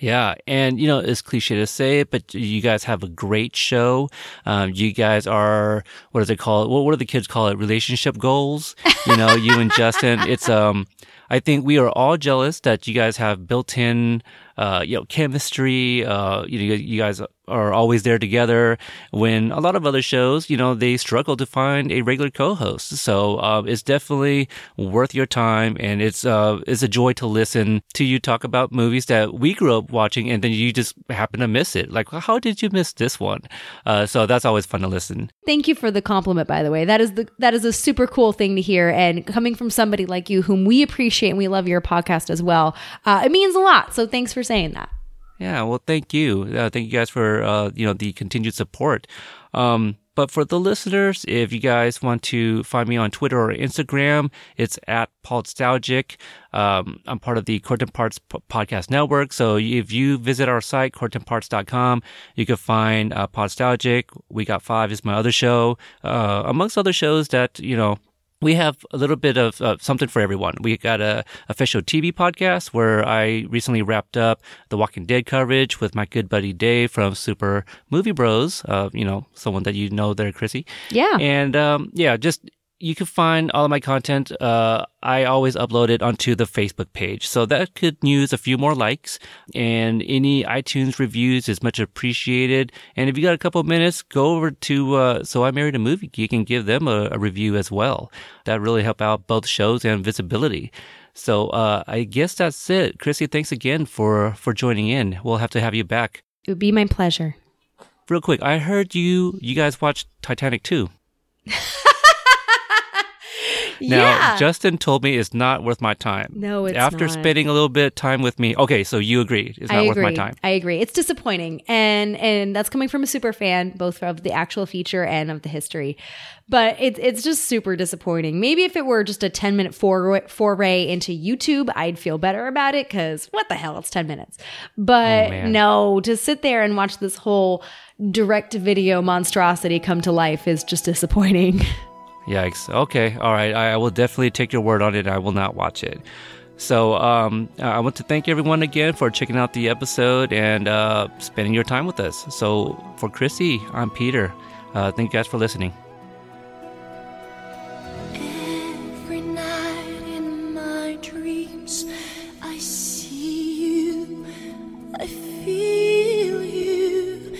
Yeah, and you know it's cliche to say it, but you guys have a great show. Um, you guys are what do they call it? What, what do the kids call it? Relationship goals. You know, you and Justin. It's um, I think we are all jealous that you guys have built-in, uh, you know, chemistry. Uh, you know, you guys are always there together. When a lot of other shows, you know, they struggle to find a regular co-host. So uh, it's definitely worth your time, and it's uh, it's a joy to listen to you talk about movies that we grew up watching, and then you just happen to miss it. Like, how did you miss this one? Uh, so that's always fun to listen. Thank you for the compliment, by the way. That is the that is a super cool thing to hear, and coming from somebody like you, whom we appreciate and we love your podcast as well, uh, it means a lot. So thanks for saying that. Yeah, well, thank you. Uh, thank you guys for uh, you know the continued support. Um, but for the listeners, if you guys want to find me on Twitter or Instagram, it's at Podstalgic. Um, I'm part of the Content Parts Podcast Network. So if you visit our site, contentparts.com, you can find uh, Podstalgic. We Got Five is my other show, uh, amongst other shows that, you know, we have a little bit of uh, something for everyone. We got a official TV podcast where I recently wrapped up the Walking Dead coverage with my good buddy Dave from Super Movie Bros. Uh, you know, someone that you know there, Chrissy. Yeah. And um, yeah, just you can find all of my content. Uh, I always upload it onto the Facebook page, so that could use a few more likes. And any iTunes reviews is much appreciated. And if you got a couple of minutes, go over to uh, So I Married a Movie Geek and give them a, a review as well. That really help out both shows and visibility. So uh, I guess that's it. Chrissy, thanks again for for joining in. We'll have to have you back. It would be my pleasure. Real quick, I heard you you guys watched Titanic too. <laughs> Now, Yeah. Justin told me it's not worth my time. No, it's After not. spending a little bit of time with me, okay, so you agreed it's not I worth my time. I agree. It's disappointing, and and that's coming from a super fan, both of the actual feature and of the history. But it's it's just super disappointing. Maybe if it were just a ten minute foray, foray into YouTube, I'd feel better about it. Because what the hell, it's ten minutes. But Oh, no, to sit there and watch this whole direct video monstrosity come to life is just disappointing. <laughs> Yikes. Okay. All right. I, will definitely take your word on it. I will not watch it. So um, I want to thank everyone again for checking out the episode and uh, spending your time with us. So for Chrissy, I'm Peter. Uh, thank you guys for listening. Every night in my dreams, I see you I feel you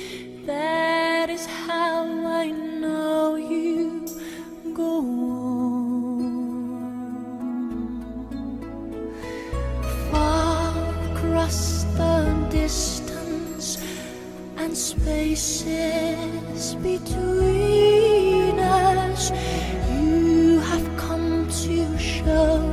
that is how I know you, go on. Far across the distance and spaces between us. You have come to show